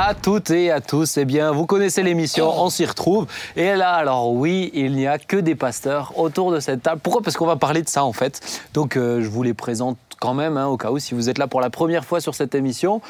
à toutes et à tous. Eh bien, vous connaissez l'émission, on s'y retrouve. Et là, alors oui, il n'y a que des pasteurs autour de cette table. Pourquoi? Parce qu'on va parler de ça en fait. Donc, euh, je vous les présente quand même, hein, au cas où, si vous êtes là pour la première fois sur cette émission.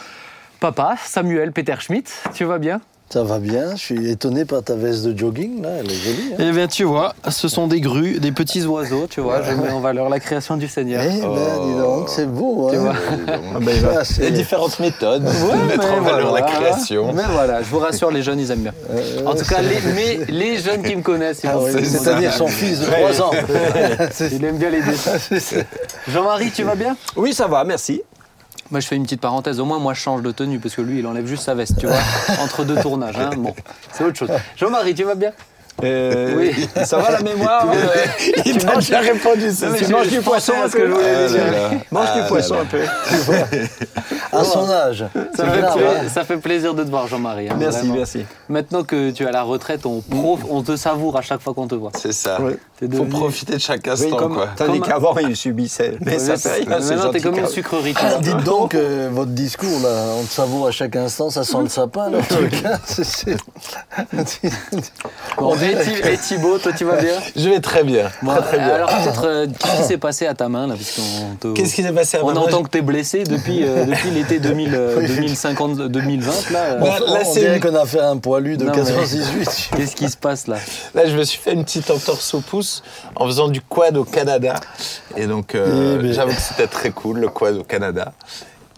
Papa, Samuel Peter Schmidt, tu vas bien? Ça va bien, je suis étonné par ta veste de jogging, là, elle est jolie. hein. Eh bien, tu vois, ce sont des grues, des petits oiseaux, tu vois. Je mets en valeur la création du Seigneur. Eh ben, dis donc, c'est beau. Tu hein. vois. Ah, ben, Il y a différentes méthodes Ouais, de mettre en valeur voilà. la création. Mais voilà, je vous rassure, les jeunes, ils aiment bien. Euh, En tout cas, les, mais les jeunes qui me connaissent, ils Ah oui, C'est-à-dire son fils de 3 ans. Il aime bien les dessins. Jean-Marie, tu vas bien? Oui, ça va, merci. Moi, je fais une petite parenthèse. Au moins, moi, je change de tenue parce que lui, il enlève juste sa veste, tu vois, entre deux tournages. hein. Bon, c'est autre chose. Jean-Marie, tu vas bien? Euh, Oui. Ça va la mémoire euh, Il t'a déjà répondu ça. Tu manges du poisson à un ce que je peu Ah. Mange du Ah poisson un peu. À son âge. Ça fait, grave, hein. ça fait plaisir de te voir, Jean-Marie. hein, Merci, vraiment. merci. Maintenant que tu es à la retraite, on, prof- on te savoure à chaque fois qu'on te voit. C'est ça. Oui. T'es Faut devenu- profiter de chaque Oui, instant, comme, quoi. tandis qu'avant, il subissait. Mais ça fait Maintenant, t'es comme une sucrerie. vois. Dites donc, euh, votre discours, là, on te savoure à chaque instant, ça sent le sapin, là, en et, Thi- et Thibaut, toi, tu vas bien Je vais très bien. Très, très bien. Alors, peut-être, euh, qu'est-ce qui s'est passé à ta main, là te- Qu'est-ce qui s'est passé à On ma main entend que tu es blessé depuis, euh, depuis l'été 2000, euh, 2050, 2020. Là, on, Là, là, on dirait une- qu'on a fait un poilu de Non, mais- 98. Qu'est-ce qui se passe là Là, je me suis fait une petite entorse au pouce en faisant du quad au Canada. Et donc, euh, ben. j'avoue que c'était très cool, le quad au Canada.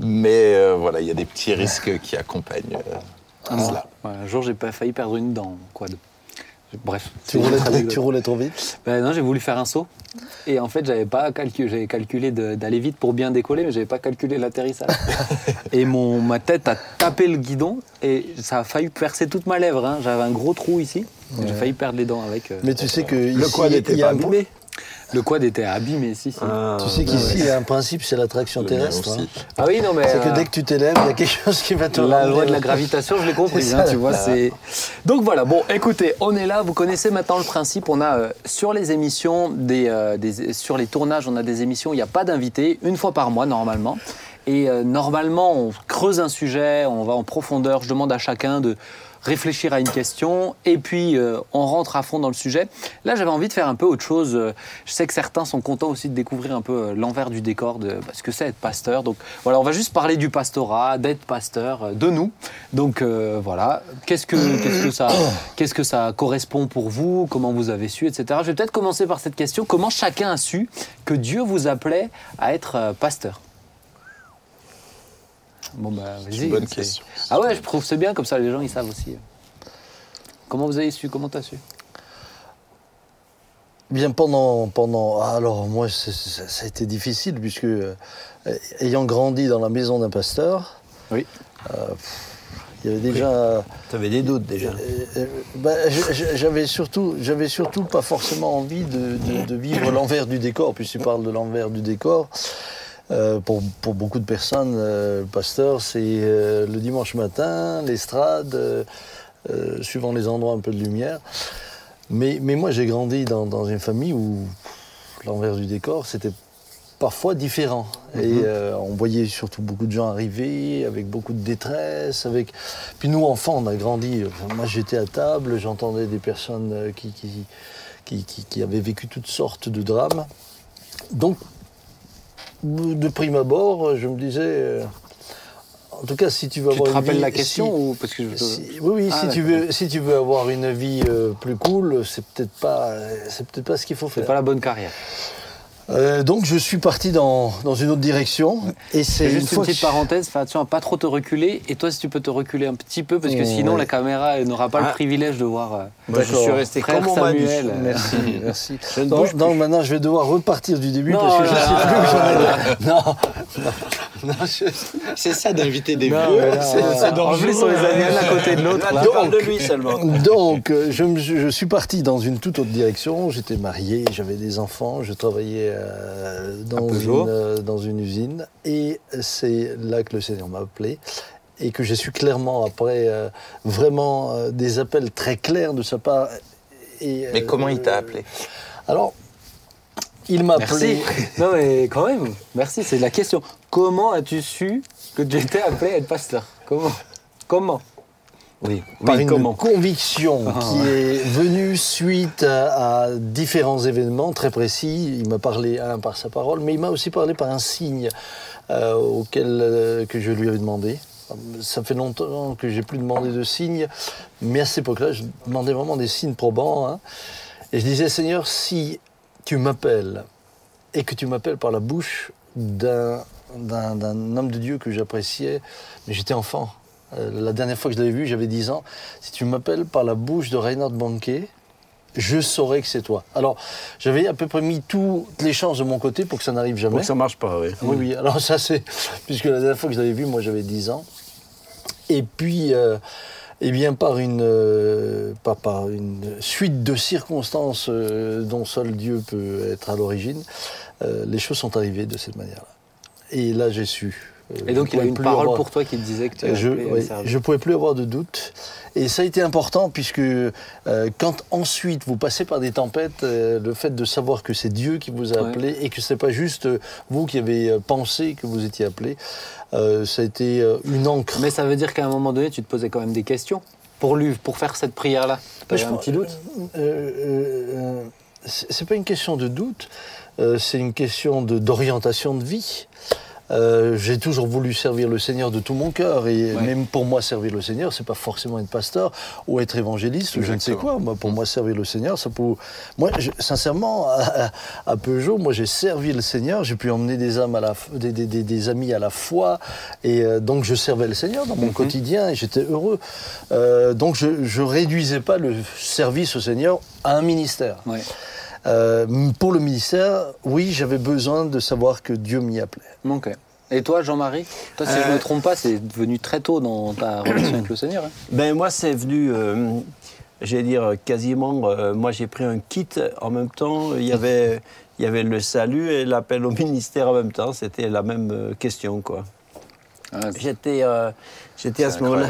Mais euh, voilà, il y a des petits risques qui accompagnent euh, cela. Ouais, Un jour, j'ai pas failli perdre une dent. Quoi de... Bref. Tu roulais, trop, tu roulais trop vite Ben non, j'ai voulu faire un saut. Et en fait, j'avais pas calculé, j'avais calculé de- d'aller vite pour bien décoller, mais j'avais pas calculé l'atterrissage. et mon, ma tête a tapé le guidon et ça a failli percer toute ma lèvre. hein. J'avais un gros trou ici. J'ai failli perdre les dents avec. euh, Mais tu sais que Le ici, quad a pas abîmé. Le quad était abîmé, si, si. Ah, Tu sais qu'ici, il y a un principe, c'est l'attraction terrestre. hein. Ah oui, non, mais. C'est que euh, dès que tu t'élèves, il y a quelque chose qui va te La loi de la gravitation, je l'ai compris, hein, ça. tu vois. c'est Donc voilà, bon, écoutez, on est là, vous connaissez maintenant le principe. On a euh, sur les émissions, euh, des- sur les tournages, on a des émissions, il n'y a pas d'invité, une fois par mois normalement. Et euh, normalement, on creuse un sujet, on va en profondeur, je demande à chacun de réfléchir à une question et puis euh, on rentre à fond dans le sujet. Là, j'avais envie de faire un peu autre chose. Euh, Je sais que certains sont contents aussi de découvrir un peu euh, l'envers du décor de bah, ce que c'est être pasteur. Donc voilà, on va juste parler du pastorat, d'être pasteur, de nous. Donc euh, voilà, qu'est-ce que, qu'est-ce que ça, qu'est-ce que ça correspond pour vous? Comment vous avez su, etc. Je vais peut-être commencer par cette question. Comment chacun a su que Dieu vous appelait à être pasteur? Bon bah vas-y. bonne question. ah ouais, je trouve que c'est bien, comme ça les gens ils savent aussi. Comment vous avez su Comment t'as su? Bien pendant, pendant ah, alors moi ça a été difficile puisque euh, ayant grandi dans la maison d'un pasteur, Oui. euh, pff, il y avait déjà, Tu avais des doutes déjà. euh, euh, bah, j'avais surtout, j'avais surtout pas forcément envie de, de- de vivre l'envers du décor. Puis tu parles de l'envers du décor. Euh, pour, pour beaucoup de personnes, euh, le pasteur, c'est euh, le dimanche matin, l'estrade, suivant les endroits un peu de lumière. Mais, mais moi, j'ai grandi dans, dans une famille où l'envers du décor, c'était parfois différent. Et euh, on voyait surtout beaucoup de gens arriver avec beaucoup de détresse. Avec... Puis nous, enfants, on a grandi. enfin, moi, j'étais à table, j'entendais des personnes qui, qui, qui, qui- qui avaient vécu toutes sortes de drames. Donc, de prime abord, je me disais. euh, en tout cas, si tu veux Tu avoir te une rappelles vie- la question si- ou parce que je... si- oui, oui Ah, si, tu veux, si tu veux avoir une vie euh, plus cool, c'est peut-être pas, c'est peut-être pas ce qu'il faut c'est faire. pas la bonne carrière. Euh, donc je suis parti dans, dans une autre direction. Et c'est une petite que- parenthèse, fais attention à pas trop te reculer. Et toi, si tu peux te reculer un petit peu, parce que Oh, sinon ouais. la caméra n'aura pas le Ah. privilège de voir. euh, Moi, je D'accord. suis resté Frère comme on. Samuel. Merci, merci. Je ne Donc, bouge donc maintenant, je vais devoir repartir du début Non, parce que je ne là, sais plus où j'en ai. Non, non, je- C'est ça d'inviter des vieux. c'est- euh, c'est en plus, on les a mis l'un à côté de l'autre. parles de lui seulement. Donc, euh, je, je suis parti dans une toute autre direction. J'étais marié, j'avais des enfants, je travaillais euh, dans, une, euh, dans une usine. Et c'est là que le Seigneur m'a appelé. Et que j'ai su clairement, après euh, vraiment euh, des appels très clairs de sa part. Et, Mais comment il t'a appelé? Alors, il m'a Merci. appelé. Non, mais quand même, merci, c'est la question. Comment as-tu su que tu étais appelé à être pasteur? Comment? Comment? Oui. par Oui, une comment conviction Ah, qui est venue suite à, à différents événements très précis. Il m'a parlé, un, par sa parole, mais il m'a aussi parlé par un signe euh, auquel euh, que je lui avais demandé. Ça fait longtemps que j'ai plus demandé de signes, mais à cette époque-là, je demandais vraiment des signes probants. hein. Et je disais, Seigneur, si tu m'appelles et que tu m'appelles par la bouche d'un homme de Dieu que j'appréciais, mais j'étais enfant. Euh, la dernière fois que je l'avais vu, j'avais 10 ans. Si tu m'appelles par la bouche de Reinhard Banquet, je saurai que c'est toi. Alors, j'avais à peu près mis toutes les chances de mon côté pour que ça n'arrive jamais. Pour que ça marche pas, oui. Oui, oui. Alors ça, c'est... Puisque la dernière fois que je l'avais vu, moi, j'avais 10 ans. Et puis, euh, eh bien, par une, euh, pas par une suite de circonstances euh, dont seul Dieu peut être à l'origine, euh, les choses sont arrivées de cette manière-là. Et là, j'ai su. Euh, Et donc il a pouvais une parole avoir- pour toi qui te disait que tu je servir. je pouvais plus avoir de doute. Et ça a été important puisque euh, quand ensuite vous passez par des tempêtes, euh, le fait de savoir que c'est Dieu qui vous a Ouais. appelé et que ce n'est pas juste vous qui avez pensé que vous étiez appelé, euh, ça a été une encre. Mais ça veut dire qu'à un moment donné, tu te posais quand même des questions pour lui, pour faire cette prière-là. Je un petit doute c'est pas une question de doute, c'est une question de- d'orientation de, vie. Euh, J'ai toujours voulu servir le Seigneur de tout mon cœur et Ouais. même pour moi servir le Seigneur, c'est pas forcément être pasteur ou être évangéliste ou je ne sais quoi. Moi, pour moi servir le Seigneur, ça peut. Moi, je- sincèrement, à, à Peugeot, moi j'ai servi le Seigneur, j'ai pu emmener des âmes à la, des, des- des- des amis à la foi et euh, donc je servais le Seigneur dans mon quotidien et j'étais heureux. Euh, donc je, je réduisais pas le service au Seigneur à un ministère. Ouais. Euh, pour le ministère, oui, j'avais besoin de savoir que Dieu m'y appelait. Ok. Et toi, Jean-Marie? Toi, si je ne Euh, me trompe pas, c'est venu très tôt dans ta relation avec le Seigneur. hein? Ben moi, c'est venu, euh, j'allais dire quasiment. euh, moi, j'ai pris un kit en même temps. Il y avait, il y avait le salut et l'appel au ministère en même temps. C'était la même euh, question, quoi. Ah, J'étais, euh, j'étais à ce moment-là.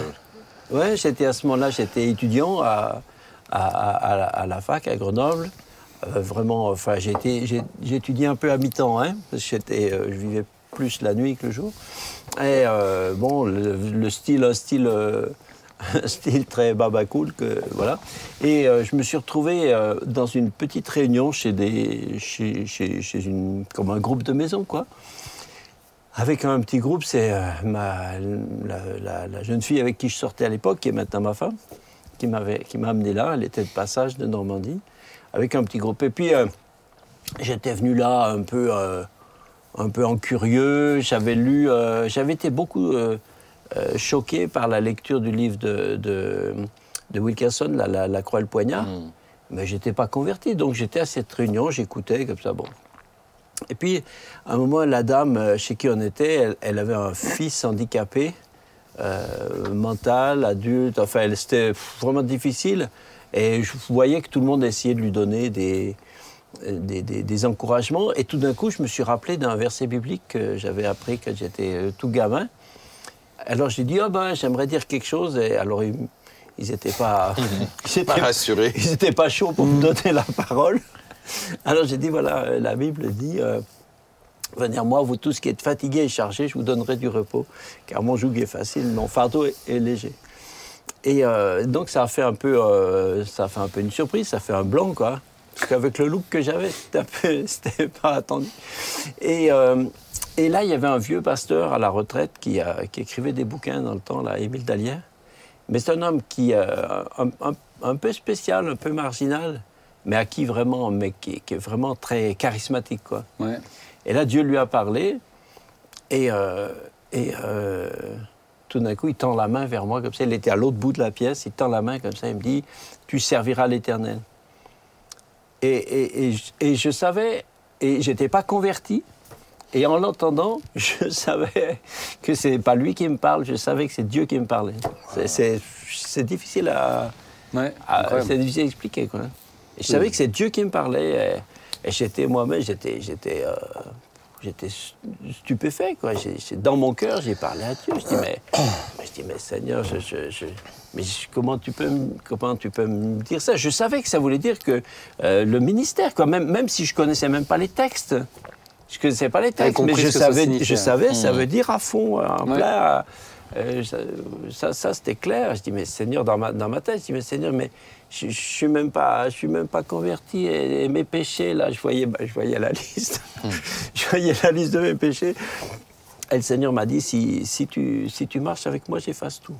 Ouais, j'étais à ce moment-là, j'étais étudiant à, à, à- à la, à la fac à Grenoble. Euh, vraiment, enfin, j'ai, j'étudiais un peu à mi-temps, hein, parce que euh, je vivais plus la nuit que le jour. Et euh, bon, le, le style, un style, euh, style très baba cool, que voilà. Et je me suis retrouvé dans une petite réunion chez des, chez, chez, une, comme un groupe de maison, quoi. Avec un petit groupe, c'est la- la jeune fille avec qui je sortais à l'époque, qui est maintenant ma femme, qui m'avait, qui m'a amené là. Elle était de passage de Normandie, avec un petit groupe. Et puis, euh, j'étais venu là un peu, euh, un peu en curieux. J'avais lu, euh, j'avais été beaucoup choqué par la lecture du livre de, de, de Wilkerson, la, la, La Croix et le Poignard. Mm. Mais j'étais pas converti, donc j'étais à cette réunion, j'écoutais comme ça, bon. Et puis, à un moment, la dame chez qui on était, elle, elle avait un fils handicapé, euh, mental, adulte, enfin, c'était vraiment difficile. Et je voyais que tout le monde essayait de lui donner des, des, des- des encouragements. Et tout d'un coup, je me suis rappelé d'un verset biblique que j'avais appris quand j'étais euh, tout gamin. Alors j'ai dit, ah ben, j'aimerais dire quelque chose. Et alors, ils n'étaient pas, ils Pas étaient- rassuré. ils n'étaient pas chauds pour me donner la parole. Alors j'ai dit, voilà, euh, la Bible dit, euh, venez à moi, vous tous qui êtes fatigués et chargés, je vous donnerai du repos, car mon joug est facile, mon fardeau est, est léger. Et euh, donc ça a fait un peu, euh, ça a fait un peu une surprise, ça fait un blanc quoi, parce qu'avec le look que j'avais, c'était pas attendu. Et, euh, et là, il y avait un vieux pasteur à la retraite qui, a- qui écrivait des bouquins dans le temps, là, Émile Dallière. Mais c'est un homme qui un, un- un peu spécial, un peu marginal, mais à qui vraiment, mais qui, qui est vraiment très charismatique quoi. Ouais. Et là, Dieu lui a parlé, et, et tout d'un coup, il tend la main vers moi, comme ça. Il était à l'autre bout de la pièce, il tend la main comme ça, il me dit Tu serviras l'Éternel. Et, et, et, et je savais, et j'étais pas converti, et en l'entendant, je savais que c'est pas lui qui me parle, je savais que c'est Dieu qui me parlait. C'est- difficile à. Ouais, à- incroyable. c'est difficile à expliquer, quoi. Et je savais que c'est Dieu qui me parlait. Et, et j'étais moi-même, j'étais, j'étais, euh, j'étais stu- stupéfait, quoi. Dans mon cœur, j'ai parlé à Dieu. Je dis, mais, je dis, mais Seigneur, je, je- je- mais comment tu peux, me- comment tu peux me dire ça? Je savais que ça voulait dire que euh, le ministère, quoi. Même, même si je connaissais même pas les textes. Je connaissais pas les textes, mais je savais, je savais, ça veut dire à fond, en Ouais. plein, Euh, ça, ça, c'était clair. Je dis, mais Seigneur, dans ma, dans ma tête, je dis, mais Seigneur, mais je ne suis, même pas- je suis même pas converti. Et, et mes péchés, là, je voyais, bah, je voyais la liste. je voyais la liste de mes péchés. Et le Seigneur m'a dit, si, si, tu, si tu marches avec moi, j'efface tout.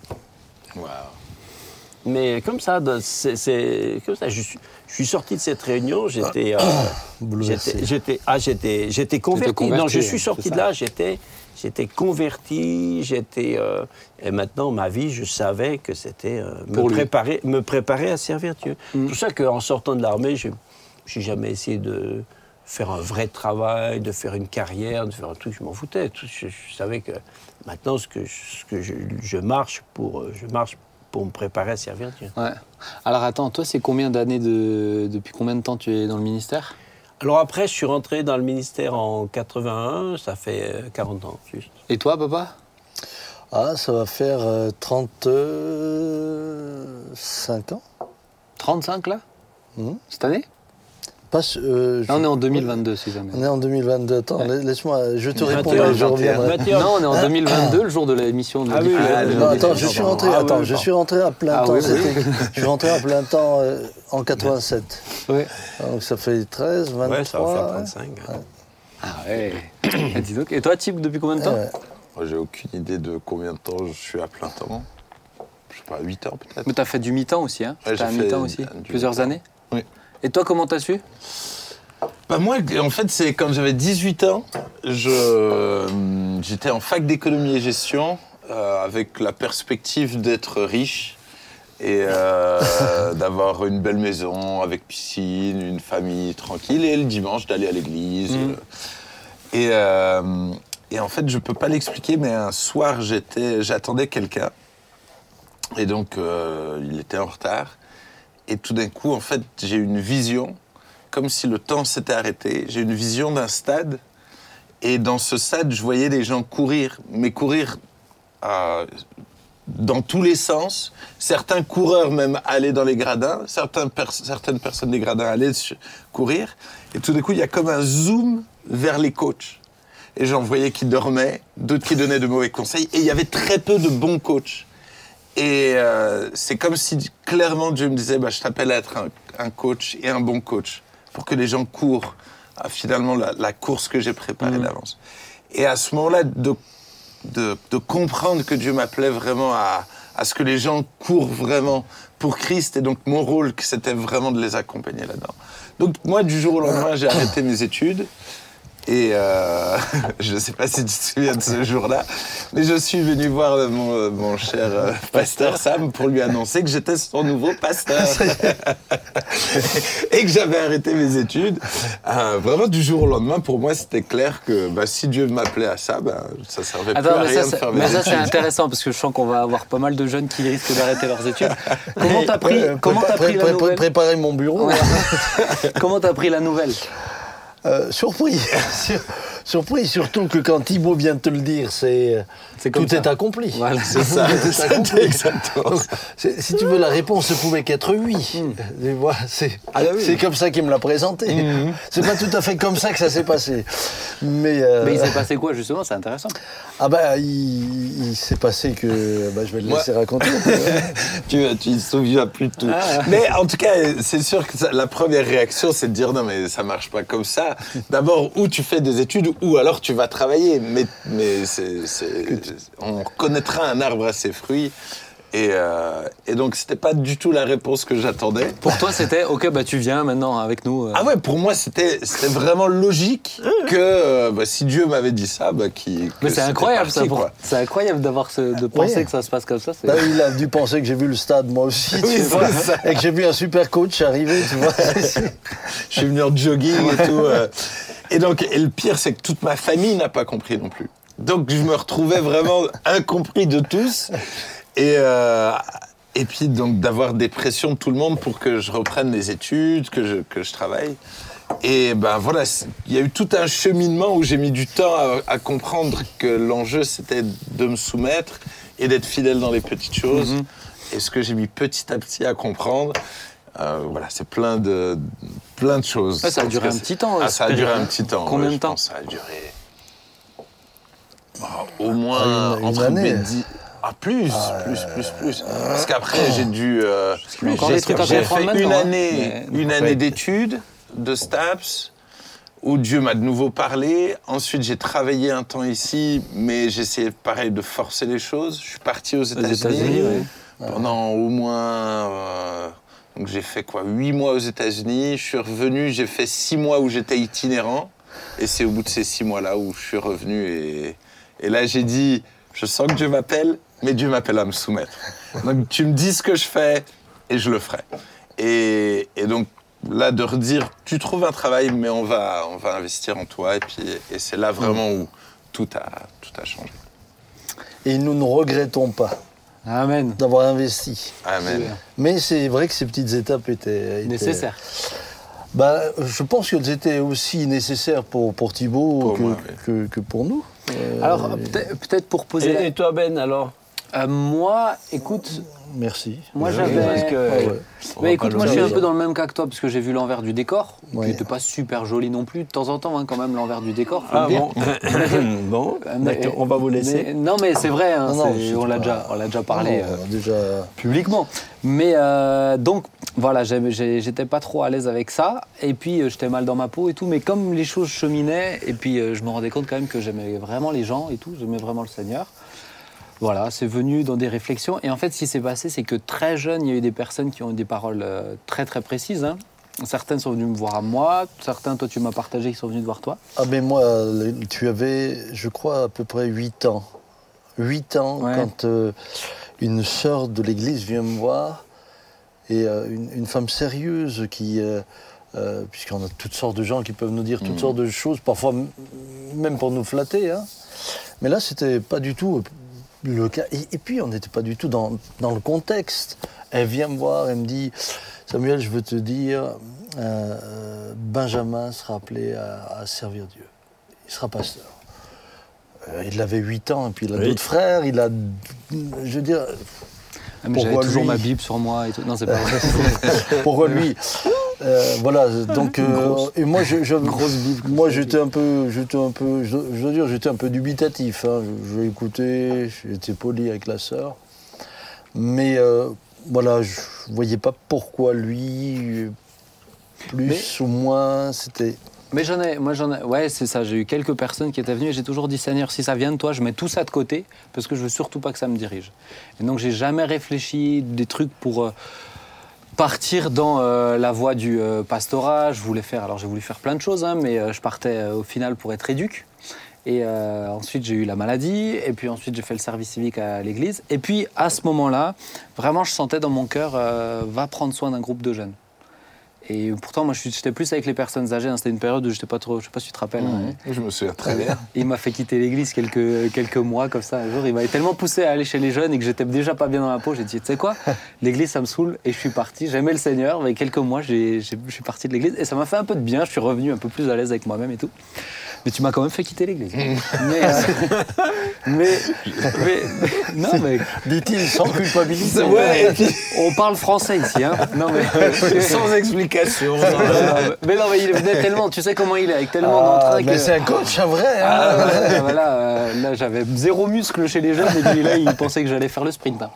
Mais comme ça, de- c'est- c'est comme ça. Je suis, je suis sorti de cette réunion, j'étais, euh, Bouleversé. j'étais, ah, j'étais, j'étais converti. converti, Non, je suis sorti de là, j'étais, j'étais converti, j'étais, euh, et maintenant ma vie, je savais que c'était euh, me lui. préparer, me préparer à servir Dieu. Mm. C'est pour ça qu'en sortant de l'armée, je, j'ai jamais essayé de faire un vrai travail, de faire une carrière, de faire un truc. Je m'en foutais. Je, je savais que maintenant, ce que, je- ce que je, je marche pour, euh, je marche pour me préparer à servir Dieu. Ouais. Alors attends, toi, c'est combien d'années de. Depuis combien de temps tu es dans le ministère? Alors après, je suis rentré dans le ministère en 81, ça fait euh, 40 ans juste. Et toi, papa? Ah, ça va faire euh, 35 ans 35 là? Mhm. Cette année? Euh, on est en 2022, si jamais. On est en 2022. Attends, Ouais. laisse-moi, je te 21, répondrai, je 21. reviendrai. 21. Non, on est en 2022, le jour de l'émission de Ah oui, ah, Non, attends, je suis rentré, Ah oui, attends, oui, je suis rentré à plein Ah temps. oui, oui. Je suis rentré à plein temps euh, en 87. Ouais. Donc ça fait 13, 23. Ouais, ça va faire ouais. 35. hein. Ah ouais. Ah, dis donc. Et toi, Tip, depuis combien de temps. Moi, j'ai aucune idée de combien de temps je suis à plein temps. Je sais pas, 8 heures peut-être. Mais t'as fait du mi-temps aussi, hein Ouais, T'as fait mi-temps aussi Plusieurs années Oui. Et toi, comment t'as su? Bah moi, en fait, c'est quand j'avais 18 ans, je, j'étais en fac d'économie et gestion euh, avec la perspective d'être riche et euh, d'avoir une belle maison avec piscine, une famille tranquille et le dimanche d'aller à l'église. Euh. Et, euh, et en fait, je peux pas l'expliquer, mais un soir, j'étais, j'attendais quelqu'un et donc il était en retard. Et tout d'un coup, en fait, j'ai une vision, comme si le temps s'était arrêté. J'ai une vision d'un stade. Et dans ce stade, je voyais des gens courir, mais courir euh, dans tous les sens. Certains coureurs même allaient dans les gradins, certains pers- certaines personnes des gradins allaient courir. Et tout d'un coup, il y a comme un zoom vers les coachs. Et j'en voyais qui dormaient, d'autres qui donnaient de mauvais conseils. Et il y avait très peu de bons coachs. Et euh, c'est comme si clairement Dieu me disait bah, Je t'appelle à être un, un coach et un bon coach pour que les gens courent à finalement la, la course que j'ai préparée d'avance. Et à ce moment-là, de, de, de comprendre que Dieu m'appelait vraiment à, à ce que les gens courent vraiment pour Christ et donc mon rôle, c'était vraiment de les accompagner là-dedans. Donc moi, du jour au lendemain, j'ai arrêté mes études. Et euh, je ne sais pas si tu te souviens de ce jour-là, mais je suis venu voir mon, euh, mon cher euh, pasteur Sam pour lui annoncer que j'étais son nouveau pasteur et que j'avais arrêté mes études. Euh, vraiment du jour au lendemain, pour moi, c'était clair que bah, si Dieu m'appelait à ça, bah, ça servait plus Attends, à rien ça, de c'est- faire mes mais ça, c'est intéressant parce que je sens qu'on va avoir pas mal de jeunes qui risquent d'arrêter leurs études. Comment t'as pris, Euh, comment t'as pris pré- la pré- nouvelle Préparer mon bureau. Ouais. Comment t'as pris la nouvelle? Euh, surpris. Sur- surpris, surtout que quand Thibaut vient de te le dire, c'est comme tout ça. est accompli. Voilà, c'est ça. Tout est. Donc, c'est- si tu veux, la réponse ne pouvait qu'être oui. Tu vois, c'est Ah, bah oui. comme ça qu'il me l'a présenté. C'est pas tout à fait comme ça que ça s'est passé. Mais, euh, Mais il s'est passé quoi justement? C'est intéressant. ah bah, il, il s'est passé que bah, je vais le Moi- laisser raconter. tu, tu te souviens plus de tout. Mais en tout cas, c'est sûr que ça- la première réaction, c'est de dire non, mais ça marche pas comme ça. D'abord, ou tu fais des études, ou alors tu vas travailler. Mais, mais c'est, c'est- on reconnaîtra un arbre à ses fruits. Et, euh, et donc, c'était pas du tout la réponse que j'attendais. Pour toi, c'était ok, bah tu viens maintenant avec nous. euh. Ah ouais, pour moi, c'était, c'était vraiment logique que euh, bah, si Dieu m'avait dit ça, bah, qu'il. que Mais c'est incroyable parti, ça. pour-. C'est incroyable d'avoir ce, de penser Ouais. que ça se passe comme ça. Là, il a dû penser que j'ai vu le stade, moi aussi, tu Oui, c'est vois, ça. et que j'ai vu un super coach arriver, tu vois. Je suis venu en jogging et tout. Et donc, et le pire, c'est que toute ma famille n'a pas compris non plus. Donc, je me retrouvais vraiment incompris de tous. Et, euh, et puis, donc, d'avoir des pressions de tout le monde pour que je reprenne les études, que je, que je travaille. Et ben voilà, il y a eu tout un cheminement où j'ai mis du temps à, à comprendre que l'enjeu, c'était de me soumettre et d'être fidèle dans les petites choses. Et ce que j'ai mis petit à petit à comprendre, euh, voilà, c'est plein de, plein de choses. Ouais, ça a duré un petit temps, Ah, euh, ça a duré un petit temps. Combien ouais, de temps Ça a duré. bah, au moins Ah, une- une entre année. mes dix- Ah, plus, plus, plus, plus. Parce qu'après, j'ai dû. euh, j'ai fait une hein. année, une année d'études de STAPS où Dieu m'a de nouveau parlé. Ensuite, j'ai travaillé un temps ici, mais j'ai essayé, pareil, de forcer les choses. Je suis parti aux États-Unis, ouais. pendant au moins. euh, donc, j'ai fait quoi Huit mois aux États-Unis. Je suis revenu, j'ai fait six mois où j'étais itinérant. Et c'est au bout de ces six mois-là où je suis revenu. Et, et là, j'ai dit je sens que Dieu m'appelle, mais Dieu m'appelle à me soumettre. Donc, tu me dis ce que je fais et je le ferai. Et, et donc, là, de redire tu trouves un travail, mais on va, on va investir en toi. Et, puis, et c'est là vraiment où tout a, tout a changé. Et nous ne regrettons pas Amen. d'avoir investi. Amen. Mais c'est vrai que ces petites étapes étaient, étaient- Nécessaire. Bah, je pense qu'elles étaient aussi nécessaires pour, pour Thibaut Pour que, moi, oui. que, que pour nous. Euh, Alors, peut-être pour poser. la- et toi, Ben, alors? Euh, moi, écoute, merci. moi j'avais. que- Ouais, Mais écoute, moi je suis un peu dans le même cas que toi, parce que j'ai vu l'envers du décor, Ouais. qui n'était pas super joli non plus, de temps en temps, hein, quand même, l'envers du décor. faut Ah le dire. bon Bon, Euh, mais- on va vous laisser. mais- non, mais c'est vrai, hein, Non, non, on l'a déjà, on l'a déjà parlé. Non, euh, déjà. publiquement. Mais euh, donc, voilà, j'étais pas trop à l'aise avec ça. Et puis, euh, j'étais mal dans ma peau et tout. Mais comme les choses cheminaient, et puis euh, je me rendais compte quand même que j'aimais vraiment les gens et tout, j'aimais vraiment le Seigneur. Voilà, c'est venu dans des réflexions. Et en fait, ce qui s'est passé, c'est que très jeune, il y a eu des personnes qui ont eu des paroles euh, très, très précises. hein. Certaines sont venues me voir à moi, certains, toi, tu m'as partagé, qui sont venus te voir toi. Ah, mais moi, le- tu avais, je crois, à peu près 8 ans. 8 ans Ouais. quand euh, une sœur de l'église vient me voir, et euh, une, une femme sérieuse qui. euh, euh, Puisqu'on a toutes sortes de gens qui peuvent nous dire toutes Mhm. sortes de choses, parfois même pour nous flatter. hein. Mais là, c'était pas du tout le cas. Et, et puis, on n'était pas du tout dans, dans le contexte. Elle vient me voir, elle me dit Samuel, je veux te dire, euh, Benjamin sera appelé à, à servir Dieu. Il sera pasteur. Euh, il avait 8 ans, et puis il a Oui. d'autres frères. Il a. Je veux dire, Ah, J'avais Pourquoi toujours lui ma Bible sur moi et tout. Non, c'est pas vrai. pourquoi lui Euh, Voilà, donc. euh, et moi, je, je- j'étais un peu. J'étais un peu. Je, dois- je dois dire, j'étais un peu dubitatif. hein. Je, je écouté, j'étais poli avec la sœur. Mais euh, voilà, je voyais pas pourquoi lui. Plus ou moins, c'était. Mais j'en ai, moi j'en ai, ouais, c'est ça. J'ai eu quelques personnes qui étaient venues et j'ai toujours dit Seigneur, si ça vient de toi, je mets tout ça de côté parce que je veux surtout pas que ça me dirige. Et donc j'ai jamais réfléchi des trucs pour partir dans euh, la voie du euh, pastorat. Je voulais faire, alors j'ai voulu faire plein de choses, hein, mais euh, je partais au final pour être éduque. Et ensuite, j'ai eu la maladie. Et puis ensuite, j'ai fait le service civique à l'église. Et puis, à ce moment-là, vraiment, je sentais dans mon cœur, va prendre soin d'un groupe de jeunes. Et pourtant, moi, j'étais plus avec les personnes âgées. hein. C'était une période où j'étais pas trop. Je sais pas si tu te rappelles. hein. Je me souviens très bien. Il m'a fait quitter l'église quelques, quelques mois comme ça. Un jour, il m'avait tellement poussé à aller chez les jeunes et que j'étais déjà pas bien dans la peau. J'ai dit, tu sais quoi, l'église, ça me saoule. Et je suis parti. J'aimais le Seigneur. Mais quelques mois, je suis parti de l'église. Et ça m'a fait un peu de bien. Je suis revenu un peu plus à l'aise avec moi-même et tout. Mais tu m'as quand même fait quitter l'église. mais, euh, mais, mais- non, mais Dit-il sans culpabilité. Ouais, et puis, on parle français ici. Hein non, mais, sans explication. mais non, mais il venait tellement. Tu sais comment il est, avec tellement Ah, d'entrain mais que. c'est un coach, un vrai. hein. Ah, voilà, voilà, euh, là j'avais zéro muscle chez les jeunes et puis là ils pensaient que j'allais faire le sprint. hein.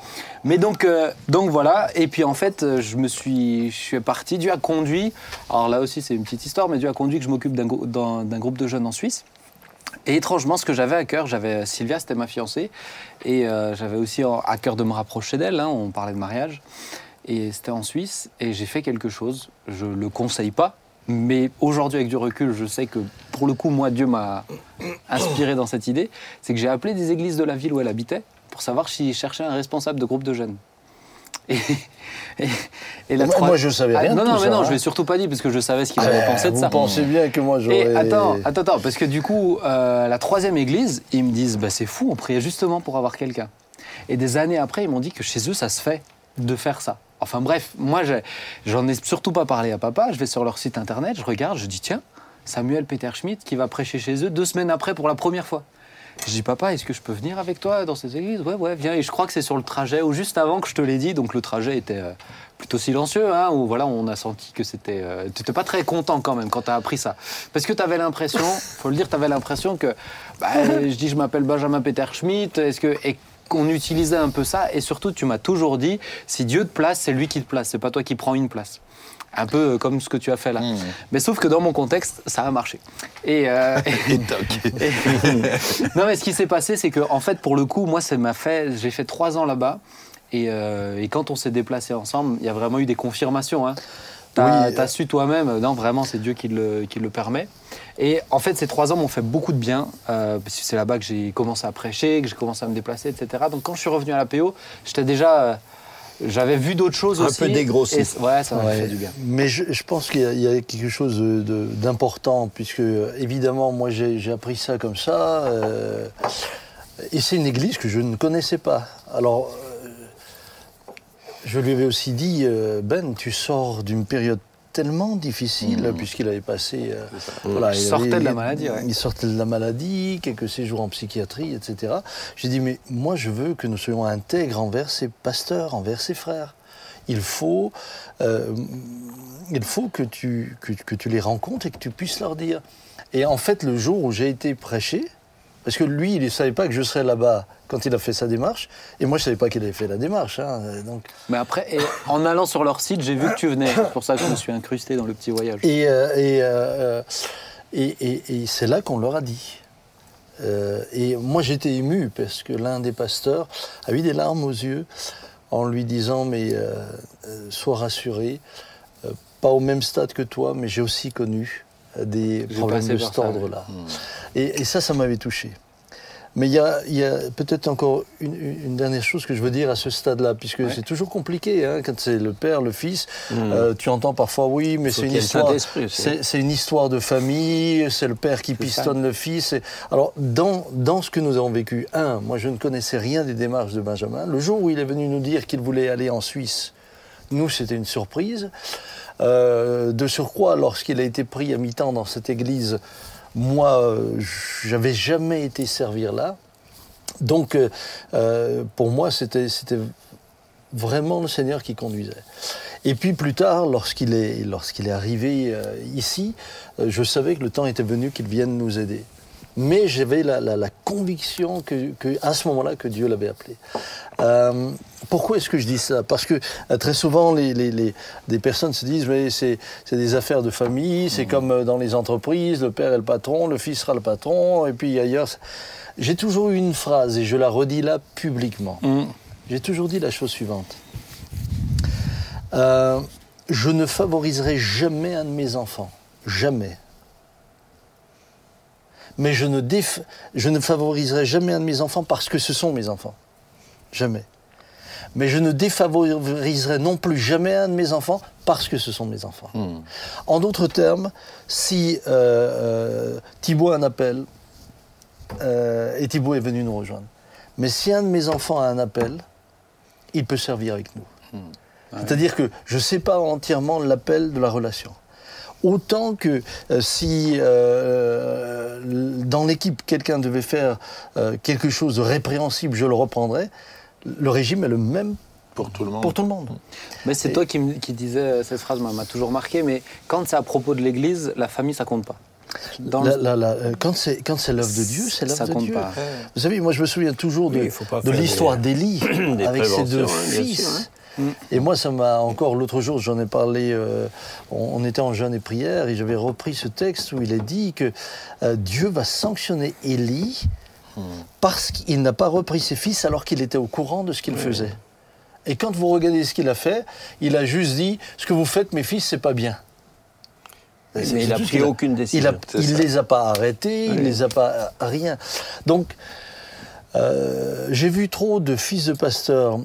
Mais donc, euh, donc voilà, et puis en fait euh, je me suis, je suis parti, Dieu a conduit, alors là aussi c'est une petite histoire, mais Dieu a conduit que je m'occupe d'un gro- d'un- d'un groupe de jeunes en Suisse. Et étrangement, ce que j'avais à cœur, j'avais Sylvia, c'était ma fiancée, et euh, j'avais aussi à cœur de me rapprocher d'elle, hein, on parlait de mariage, et c'était en Suisse, et j'ai fait quelque chose, je le conseille pas, mais aujourd'hui avec du recul, je sais que pour le coup, moi, Dieu m'a inspiré dans cette idée, c'est que j'ai appelé des églises de la ville où elle habitait pour savoir s'ils cherchaient un responsable de groupe de jeunes. Et, et- et la Moi- trois- moi, je savais Ah, rien de Non, tout non, mais ça, non, hein. je vais surtout pas dire parce que je savais ce qu'il Ah, avait pensé de vous ça. pensez bien que moi j'aurais. Et attends, attends, attends, parce que du coup, euh, la troisième église, ils me disent, bah, c'est fou, on priait justement pour avoir quelqu'un. Et des années après, ils m'ont dit que chez eux, ça se fait de faire ça. Enfin bref, moi, j'en ai surtout pas parlé à papa. Je vais sur leur site internet, je regarde, je dis, tiens, Samuel Peter Schmidt qui va prêcher chez eux deux semaines après pour la première fois. Je dis, papa, est-ce que je peux venir avec toi dans ces églises Ouais, ouais, viens. Et je crois que c'est sur le trajet, ou juste avant que je te l'ai dit, donc le trajet était euh, plutôt silencieux, hein, où voilà, on a senti que c'était. euh, tu n'étais pas très content quand même quand tu as appris ça. Parce que tu avais l'impression, faut le dire, tu avais l'impression que. bah, je dis, je m'appelle Benjamin Peter Schmidt, est-ce que. Et qu'on utilisait un peu ça. Et surtout, tu m'as toujours dit, si Dieu te place, c'est lui qui te place. C'est pas toi qui prends une place. Un peu euh, comme ce que tu as fait là. Mmh. Mais sauf que dans mon contexte, ça a marché. Et, euh, Et et- non, mais ce qui s'est passé, c'est que, en fait, pour le coup, moi, ça m'a fait. J'ai fait trois ans là-bas. Et, euh, et quand on s'est déplacés ensemble, il y a vraiment eu des confirmations. Hein. T'as Oui, t'as euh, su toi-même, non, vraiment, c'est Dieu qui le, qui le permet. Et en fait, ces trois ans m'ont fait beaucoup de bien, euh, parce que c'est là-bas que j'ai commencé à prêcher, que j'ai commencé à me déplacer, etc. Donc quand je suis revenu à la PO, j'étais déjà. J'avais vu d'autres choses Un aussi. peu dégrossi. Et ouais, ça m'a Ouais. fait du bien. Mais je, je pense qu'il y, a- il y a quelque chose d'important, puisque évidemment, moi j'ai j'ai appris ça comme ça. euh, et c'est une église que je ne connaissais pas. Alors, euh, je lui avais aussi dit, euh, Ben, tu sors d'une période tellement difficile, puisqu'il avait passé. euh, voilà, Il il sortait avait- de la maladie, ouais. Il sortait de la maladie, quelques séjours en psychiatrie, etc. J'ai dit, mais moi je veux que nous soyons intègres envers ces pasteurs, envers ces frères. Il faut, euh, il faut que, tu, que, que tu les rencontres et que tu puisses leur dire. Et en fait, le jour où j'ai été prêché, parce que lui, il ne savait pas que je serais là-bas quand il a fait sa démarche, et moi je ne savais pas qu'il avait fait la démarche. hein, donc, Mais après, en allant sur leur site, j'ai vu que tu venais. C'est pour ça que je me suis incrusté dans le petit voyage. Et, euh, et, euh, euh, et, et- et c'est là qu'on leur a dit. Euh, et moi j'étais ému parce que l'un des pasteurs a eu des larmes aux yeux en lui disant mais euh, euh, sois rassuré, euh, pas au même stade que toi, mais j'ai aussi connu euh, des problèmes de cet ordre-là. Et, et ça, ça m'avait touché. Mais il y a, il y a peut-être encore une, dernière chose que je veux dire à ce stade-là, puisque Ouais. c'est toujours compliqué hein, quand c'est le père, le fils. euh, tu entends parfois oui, mais c'est une histoire. C'est une histoire de famille. C'est le père qui ça. pistonne le fils. Et- Alors dans dans ce que nous avons vécu, un, moi je ne connaissais rien des démarches de Benjamin. Le jour où il est venu nous dire qu'il voulait aller en Suisse, nous c'était une surprise. Euh, de surcroît, lorsqu'il a été pris à mi-temps dans cette église, moi, euh, j'avais jamais été servir là. Donc, euh, euh, pour moi, c'était vraiment le Seigneur qui conduisait. Et puis plus tard, lorsqu'il est, est arrivé ici, je savais que le temps était venu qu'il vienne nous aider. Mais j'avais la conviction que, que, à ce moment-là que Dieu l'avait appelé. Pourquoi est-ce que je dis ça? Parce que euh, très souvent, les, les- les- des personnes se disent mais c'est c'est des affaires de famille, c'est comme euh, dans les entreprises, le père est le patron, le fils sera le patron, et puis ailleurs. J'ai toujours eu une phrase, et je la redis là publiquement. Mm. J'ai toujours dit la chose suivante. Euh, je ne favoriserai jamais un de mes enfants. Jamais. Mais je ne, déf- je ne favoriserai jamais un de mes enfants parce que ce sont mes enfants. Jamais. Mais je ne défavoriserai non plus jamais un de mes enfants parce que ce sont mes enfants. En d'autres termes, si euh, euh, Thibaut a un appel, euh, et Thibaut est venu nous rejoindre, mais si un de mes enfants a un appel, il peut servir avec nous. C'est-à-dire que je ne sais pas entièrement l'appel de la relation. Autant que euh, si euh, dans l'équipe quelqu'un devait faire euh, quelque chose de répréhensible, je le reprendrais, le régime est le même Pour tout le monde. pour tout le monde. Mais c'est toi qui, me- qui disais cette phrase, m'a m'a toujours marqué. Mais quand c'est à propos de l'Église, la famille, ça compte pas. Dans le- La- la- la- euh, quand c'est quand c'est l'œuvre de Dieu, c'est Ça l'œuvre de compte Dieu. pas. Vous savez, moi je me souviens toujours de, Oui, l'histoire d'Élie avec ses deux hein, fils. sûr, hein. Et moi, ça m'a encore l'autre jour, j'en ai parlé. euh, on, on était en jeûne et prière, et j'avais repris ce texte où il est dit que euh, Dieu va sanctionner Élie parce qu'il n'a pas repris ses fils alors qu'il était au courant de ce qu'il faisait. Et quand vous regardez ce qu'il a fait, il a juste dit ce que vous faites, mes fils, c'est pas bien. Mais il n'a pris aucune Il décision. ne C'est ça. les a pas arrêtés, il les a pas euh, rien. Donc, euh, j'ai vu trop de fils de pasteurs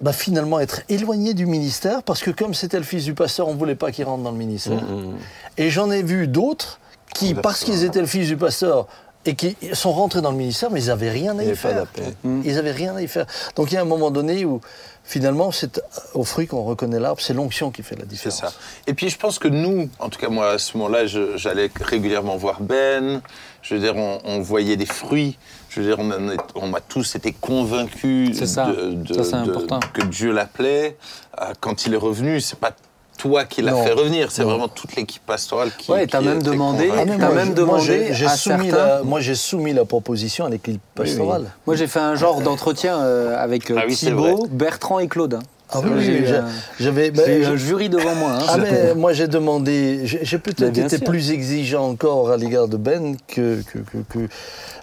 bah, finalement être éloignés du ministère parce que comme c'était le fils du pasteur, on ne voulait pas qu'il rentre dans le ministère. Mm, Et j'en ai vu d'autres qui, parce qu'ils étaient le fils du pasteur et qui sont rentrés dans le ministère, mais ils n'avaient rien à Il y a faire. d'appel. Ils n'avaient rien à y faire. Donc il y a un moment donné où finalement, c'est au fruit qu'on reconnaît l'arbre, c'est l'onction qui fait la C'est différence. ça. Et puis je pense que nous, en tout cas moi à ce moment-là, je- j'allais régulièrement voir Ben. Je veux dire, on, on voyait des fruits. Je veux dire, on, en est- on m'a tous été convaincus C'est ça. de- de- Ça, c'est de- important. que Dieu l'appelait. Euh, Quand il est revenu, c'est pas toi qui l'as fait revenir, c'est vraiment toute l'équipe pastorale qui. Ouais, t'as même demandé-. Ah, moi, même demandé moi, j'ai- soumis certains- la- Moi, j'ai soumis la proposition à l'équipe pastorale. Moi, j'ai fait un genre d'entretien euh, avec euh, Ah oui, Thibaut, Bertrand et Claude. Ah oui, J'ai oui, j'avais. bah, un jury devant moi. hein. Ah mais moi j'ai demandé, j'ai peut-être été sûr. plus exigeant encore à l'égard de Ben que, que, que- que-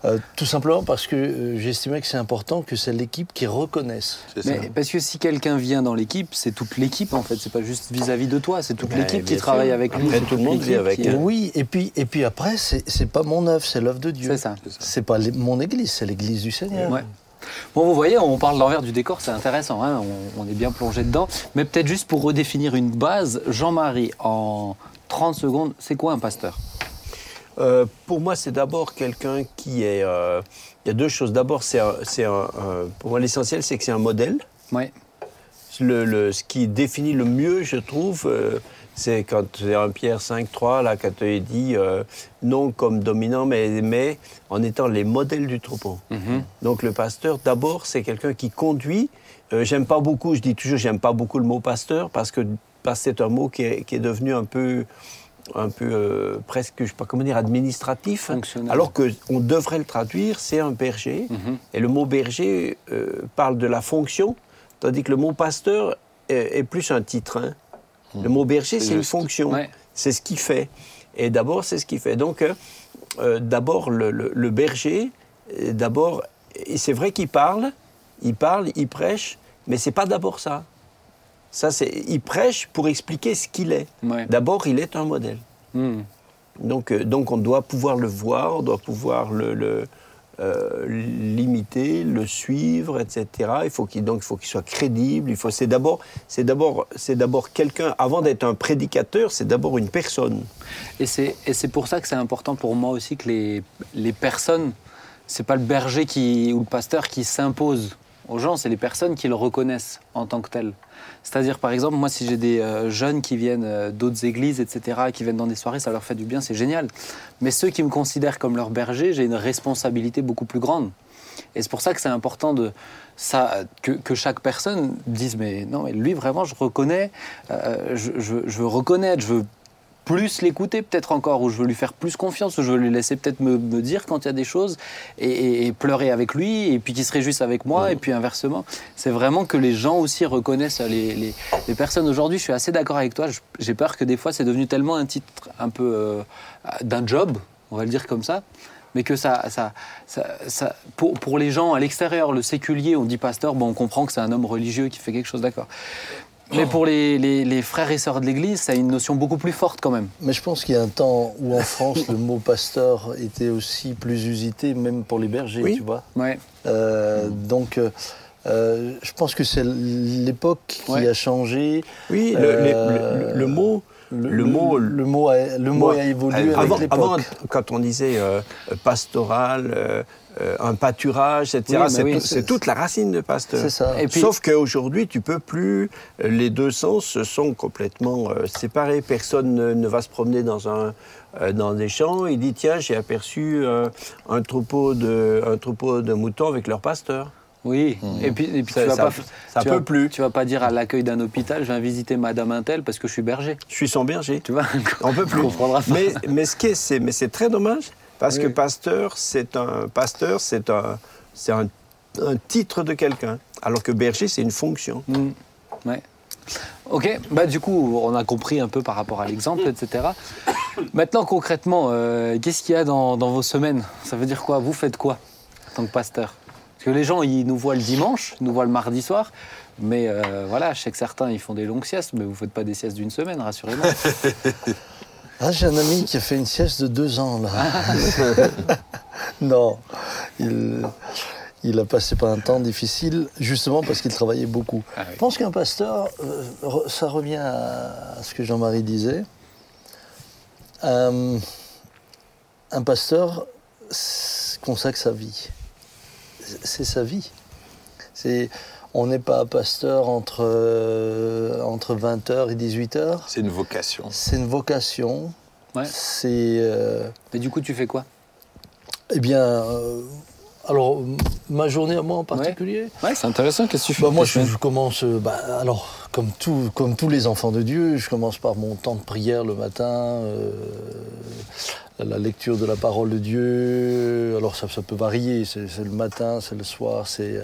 euh, tout simplement parce que euh, j'estimais que c'est important que c'est l'équipe qui reconnaisse. C'est ça. Mais parce que si quelqu'un vient dans l'équipe, c'est toute l'équipe en fait. C'est pas juste vis-à-vis de toi, c'est toute l'équipe qui travaille sûr. avec lui. Après, c'est tout le monde vit avec qui- elle. Oui, et puis, et puis après, c'est pas mon œuvre, c'est l'œuvre de Dieu. C'est ça. C'est pas mon église, c'est l'église du Seigneur. Ouais. Bon, vous voyez, on parle l'envers du décor, c'est intéressant, hein, on, on est bien plongé dedans. Mais peut-être juste pour redéfinir une base, Jean-Marie, en 30 secondes, c'est quoi un pasteur? Euh, pour moi, c'est d'abord quelqu'un qui est. euh, il y a deux choses. D'abord, c'est pour moi l'essentiel, c'est que c'est un modèle. Le, le- ce qui définit le mieux, je trouve, euh, c'est quand c'est 1 Pierre 5, 3, là, quand il dit euh, non comme dominant, mais, mais en étant les modèles du troupeau. Mhm. Donc le pasteur, d'abord, c'est quelqu'un qui conduit. Euh, j'aime pas beaucoup, je dis toujours, j'aime pas beaucoup le mot pasteur parce que, parce que c'est un mot qui est, qui est devenu un peu, un peu euh, presque, je sais pas comment dire, administratif. Alors qu'on devrait le traduire, c'est un berger. Mhm. Et le mot berger euh, parle de la fonction, tandis que le mot pasteur est, est plus un titre. hein. Le mot berger, C'est une fonction. Ouais. C'est ce qu'il fait. Et d'abord, c'est ce qu'il fait. Donc, euh, euh, d'abord, le, le- le berger, euh, d'abord, c'est vrai qu'il parle, il parle, il prêche, mais c'est pas d'abord ça. Ça, c'est, il prêche pour expliquer ce qu'il est. Ouais. D'abord, il est un modèle. Mhm. Donc, euh, donc on doit pouvoir le voir, on doit pouvoir le, le, euh, l'imiter, le suivre, etc. Il faut qu'il il soit crédible. Il faut c'est d'abord quelqu'un avant d'être un prédicateur, c'est d'abord une personne. Et c'est et c'est pour ça que c'est important pour moi aussi que les, les personnes, c'est pas le berger qui, ou le pasteur qui s'impose aux gens, c'est les personnes qui le reconnaissent en tant que tel. C'est-à-dire, par exemple, moi, si j'ai des euh, jeunes qui viennent euh, d'autres églises, etc., qui viennent dans des soirées, ça leur fait du bien, c'est génial. Mais ceux qui me considèrent comme leur berger, j'ai une responsabilité beaucoup plus grande. Et c'est pour ça que c'est important de ça, que, que chaque personne dise mais non mais lui vraiment je reconnais, euh, je, je veux reconnaître, je veux plus l'écouter peut-être encore, ou je veux lui faire plus confiance, ou je veux lui laisser peut-être me, me dire quand il y a des choses, et, et- et pleurer avec lui, et puis qu'il se réjouisse avec moi, et puis inversement. C'est vraiment que les gens aussi reconnaissent les, les- les personnes. Aujourd'hui, je suis assez d'accord avec toi, j'ai peur que des fois c'est devenu tellement un titre un peu euh, d'un job, on va le dire comme ça, mais que ça, ça, ça, ça- pour, pour les gens à l'extérieur, le séculier, on dit pasteur, bon, on comprend que c'est un homme religieux qui fait quelque chose, d'accord. Mais pour les, les- les frères et sœurs de l'Église, ça a une notion beaucoup plus forte quand même. Mais je pense qu'il y a un temps où en France, le mot pasteur était aussi plus usité, même pour les bergers, Oui. tu vois. Ouais. Euh, donc, euh, euh, je pense que c'est l'époque qui Ouais. a changé. Oui, le, Euh, le- le- le mot le, mot le mot a, le mot a évolué avant, avec avant, l'époque. quand on disait euh, pastoral, euh, un pâturage, etc., Oui, c'est oui, tout- c'est- c'est toute la racine de pasteur. C'est ça. Et puis- Sauf qu'aujourd'hui, tu peux plus. euh, Les deux sens se sont complètement euh, séparés. Personne ne, ne va se promener dans un euh, dans des champs. Il dit tiens, j'ai aperçu euh, un troupeau de un troupeau de moutons avec leur pasteur. Oui, et puis, et puis Ça- tu vas ça- pas, ça tu peut vas- plus. Tu vas pas dire à l'accueil d'un hôpital, je viens visiter Madame Intel parce que je suis berger. Je suis son berger. Tu vois On peut plus. comprendra pas. Mais, mais ce qui est, c'est, mais c'est très dommage parce que pasteur, c'est un pasteur, c'est un, c'est un, un titre de quelqu'un, alors que berger, c'est une fonction. Mm. Ouais. Ok, bah du coup, on a compris un peu par rapport à l'exemple, etc. Maintenant, concrètement, euh, qu'est-ce qu'il y a dans, dans vos semaines? Ça veut dire quoi? Vous faites quoi en tant que pasteur? Parce que les gens, ils nous voient le dimanche, ils nous voient le mardi soir, mais euh, voilà, je sais que certains, ils font des longues siestes, mais vous faites pas des siestes d'une semaine, rassurez-moi. Ah, j'ai un ami qui a fait une sieste de deux ans, là. Ah. non, il, il a passé par un temps difficile, justement parce qu'il travaillait beaucoup. Ah oui. Je pense qu'un pasteur, euh, ça revient à, ce que Jean-Marie disait. Euh, un pasteur consacre sa vie. C'est sa vie. C'est, on n'est pas pasteur entre, euh, entre 20h et 18h. C'est une vocation. C'est une vocation. Ouais. C'est. euh, Mais du coup, tu fais quoi? eh bien, euh, alors, ma journée à moi en particulier? Ouais, c'est intéressant. Qu'est-ce que tu fais? Bah, moi, je, je commence, euh, bah, alors, comme, tout, comme tous les enfants de Dieu, je commence par mon temps de prière le matin, euh, la lecture de la parole de Dieu. Alors, ça, ça peut varier, c'est c'est le matin, c'est le soir, c'est.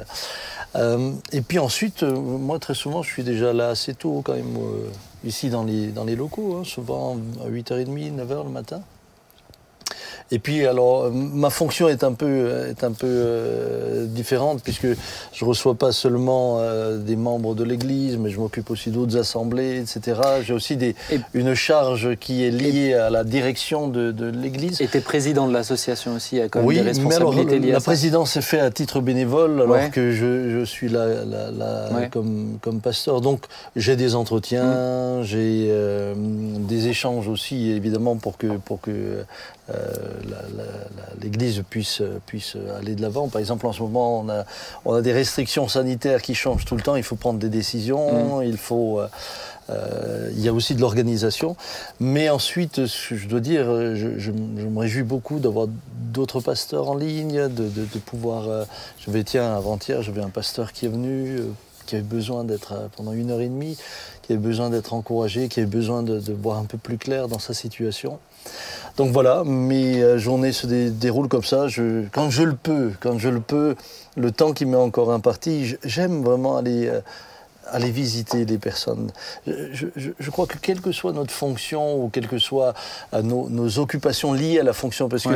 Euh, et puis ensuite, euh, moi, très souvent, je suis déjà là assez tôt, quand même, euh, ici dans les, dans les locaux, hein, souvent à 8h30, 9h le matin. Et puis alors ma fonction est un peu est un peu euh, différente puisque je reçois pas seulement euh, des membres de l'Église, mais je m'occupe aussi d'autres assemblées, etc. J'ai aussi des, Et- une charge qui est liée à la direction de, de l'Église. Et t'es président de l'association aussi, a quand même Oui, des mais alors responsabilités liées la à ça. présidence est faite à titre bénévole alors Ouais. que je, je suis là, là- là Ouais. comme, comme pasteur. Donc j'ai des entretiens, j'ai euh, des échanges aussi évidemment pour que, pour que euh, l'Église puisse, puisse aller de l'avant. Par exemple en ce moment on a, on a des restrictions sanitaires qui changent tout le temps, il faut prendre des décisions, il faut... euh, euh, il y a aussi de l'organisation. Mais ensuite, je dois dire, je, je m- je me réjouis beaucoup d'avoir d'autres pasteurs en ligne, de, de- de pouvoir... euh, je vais, tiens, avant-hier, j'avais un pasteur qui est venu, qui avait besoin d'être euh, pendant une heure et demie, qui avait besoin d'être encouragé, qui avait besoin de, de voir un peu plus clair dans sa situation. Donc voilà, mes euh, journées se dé- déroulent comme ça. Je, quand je le peux, quand je le peux, le temps qui m'est encore imparti, j'aime vraiment aller... euh, aller visiter les personnes. Je, je- je- je crois que quelle que soit notre fonction ou quelles que soient euh, nos, nos occupations liées à la fonction, parce Ouais.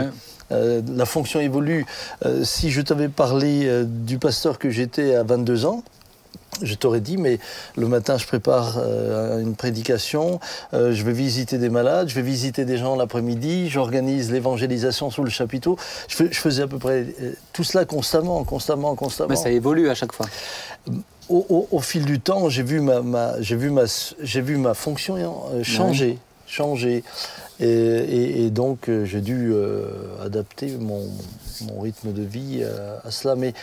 que euh, la fonction évolue. Si je t'avais parlé du pasteur que j'étais à 22 ans, je t'aurais dit, mais le matin, je prépare euh, une prédication, euh, je vais visiter des malades, je vais visiter des gens l'après-midi, j'organise l'évangélisation sous le chapiteau. Je, fais- je faisais à peu près euh, tout cela constamment, constamment, constamment Mais ça évolue à chaque fois. au, au- au fil du temps, j'ai vu ma, ma- j'ai vu ma, j'ai vu ma fonction changer, changer. Et, et- et donc, euh, j'ai dû euh, adapter mon, mon rythme de vie euh, à cela. Mais,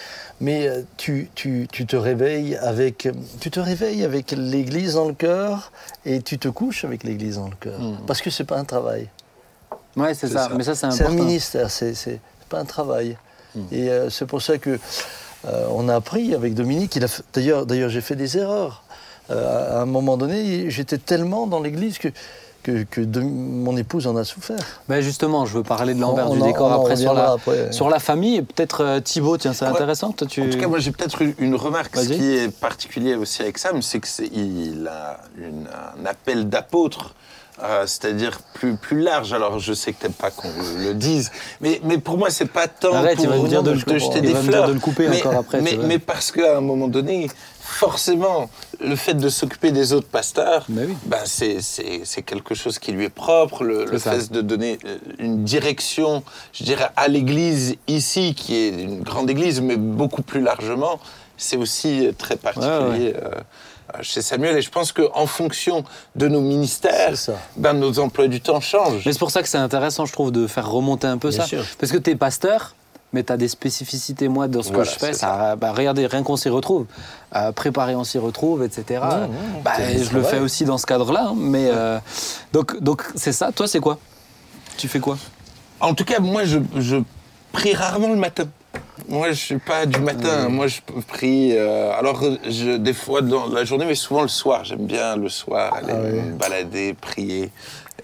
mais tu, tu, tu te réveilles avec, tu te réveilles avec l'Église dans le cœur et tu te couches avec l'Église dans le cœur. Parce que c'est pas un travail. Ouais, c'est ça. ça. Mais ça, c'est C'est un ministère, c'est c'est pas un travail. Et euh, c'est pour ça que euh, on a appris avec Dominique. il a D'ailleurs, d'ailleurs, j'ai fait des erreurs. Euh, à un moment donné, j'étais tellement dans l'Église que que, que de- mon épouse en a souffert. Ben justement, je veux parler de l'envers du en- décor après sur la, après. sur la famille. Et peut-être euh, Thibaut, tiens, c'est Ouais. intéressant. Toi, tu... En tout cas, moi j'ai peut-être une, une remarque. Ce qui est particulier aussi avec Sam, c'est qu'il a une- un appel d'apôtre. euh, C'est-à-dire plus, plus large. Alors, je sais que t'aimes pas qu'on le dise, mais, mais pour moi, c'est pas tant Arrête, pour il va me dire de le- te jeter il des va me dire de le couper mais, encore après, Mais, mais parce qu'à un moment donné, forcément, le fait de s'occuper des autres pasteurs, oui. ben, c'est- c'est c'est quelque chose qui lui est propre. Le, fait de donner euh, une direction, je dirais, à l'Église ici, qui est une grande Église, mais beaucoup plus largement, c'est aussi très particulier. euh, euh, Chez Samuel, et je pense qu'en fonction de nos ministères, ben, nos emplois du temps changent. Mais c'est pour ça que c'est intéressant, je trouve, de faire remonter un peu Bien ça. sûr. Parce que tu es pasteur, mais tu as des spécificités, moi, dans ce Voilà, que je fais. Ça, bah, regardez, rien qu'on s'y retrouve. Euh, préparer, on s'y retrouve, etc. Bah, je le fais aussi dans ce cadre-là. hein, mais euh, donc, donc c'est ça. Toi, c'est quoi? Tu fais quoi? En tout cas, moi, je, je prie rarement le matin. Moi, je suis pas du matin. Moi, je prie. euh, alors, je, des fois dans la journée, mais souvent le soir. J'aime bien le soir aller Ah oui. me balader, prier,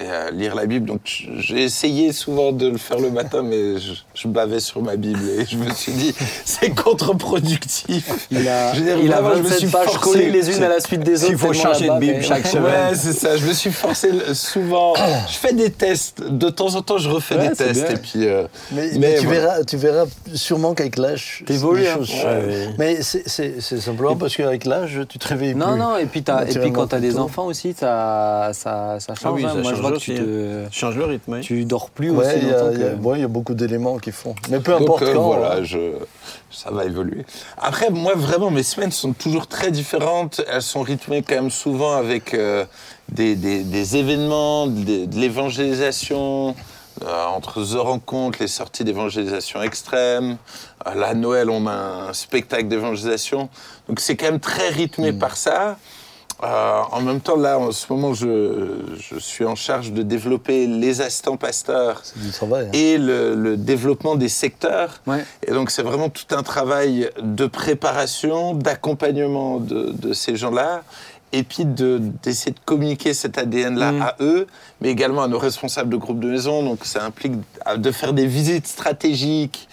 et, euh, lire la Bible. Donc, j'ai essayé souvent de le faire le matin, mais je, je bavais sur ma Bible et je me suis dit, c'est contre-productif. Il a, Je veux dire, il a vraiment, je me 27 suis pages forcé. collées les unes à la suite des autres. S'il faut changer de Bible mais- chaque semaine. Ouais, c'est ça. Je me suis forcé souvent. Je fais des tests. De temps en temps, je refais Ouais, des tests. bien. Et puis. euh, Mais, Mais mais tu, voilà. verras, tu verras sûrement qu'avec l'âge, T'évolues, les hein. choses Ouais. Mais c'est- c'est c'est simplement parce qu'avec l'âge, tu te réveilles Non, plus. non, et puis, t'as- et puis quand tu as des enfants aussi, ça, ça, ça change. oui, hein. ça Moi, je change vois que aussi, tu, te, Change le rythme, oui. tu dors plus Ouais, aussi il y, a- que- ouais, y beaucoup d'éléments qui font. Mais peu Donc, importe euh, quand. voilà, hein. je, ça va évoluer. Après, moi, vraiment, mes semaines sont toujours très différentes. Elles sont rythmées quand même souvent avec euh, des, des- des événements, des- de l'évangélisation. euh, entre The Rencontres, les sorties d'évangélisation extrême. Là, à Noël, on a un spectacle d'évangélisation. Donc, c'est quand même très rythmé par ça. Euh, en même temps, là, en ce moment, je, je suis en charge de développer les assistants pasteurs du travail. hein. et le, le développement des secteurs. Ouais. Et donc, c'est vraiment tout un travail de préparation, d'accompagnement de, de ces gens-là, et puis de- d'essayer de, communiquer cet ADN-là Mm. à eux, mais également à nos responsables de groupe de maison. Donc, ça implique de faire des visites stratégiques.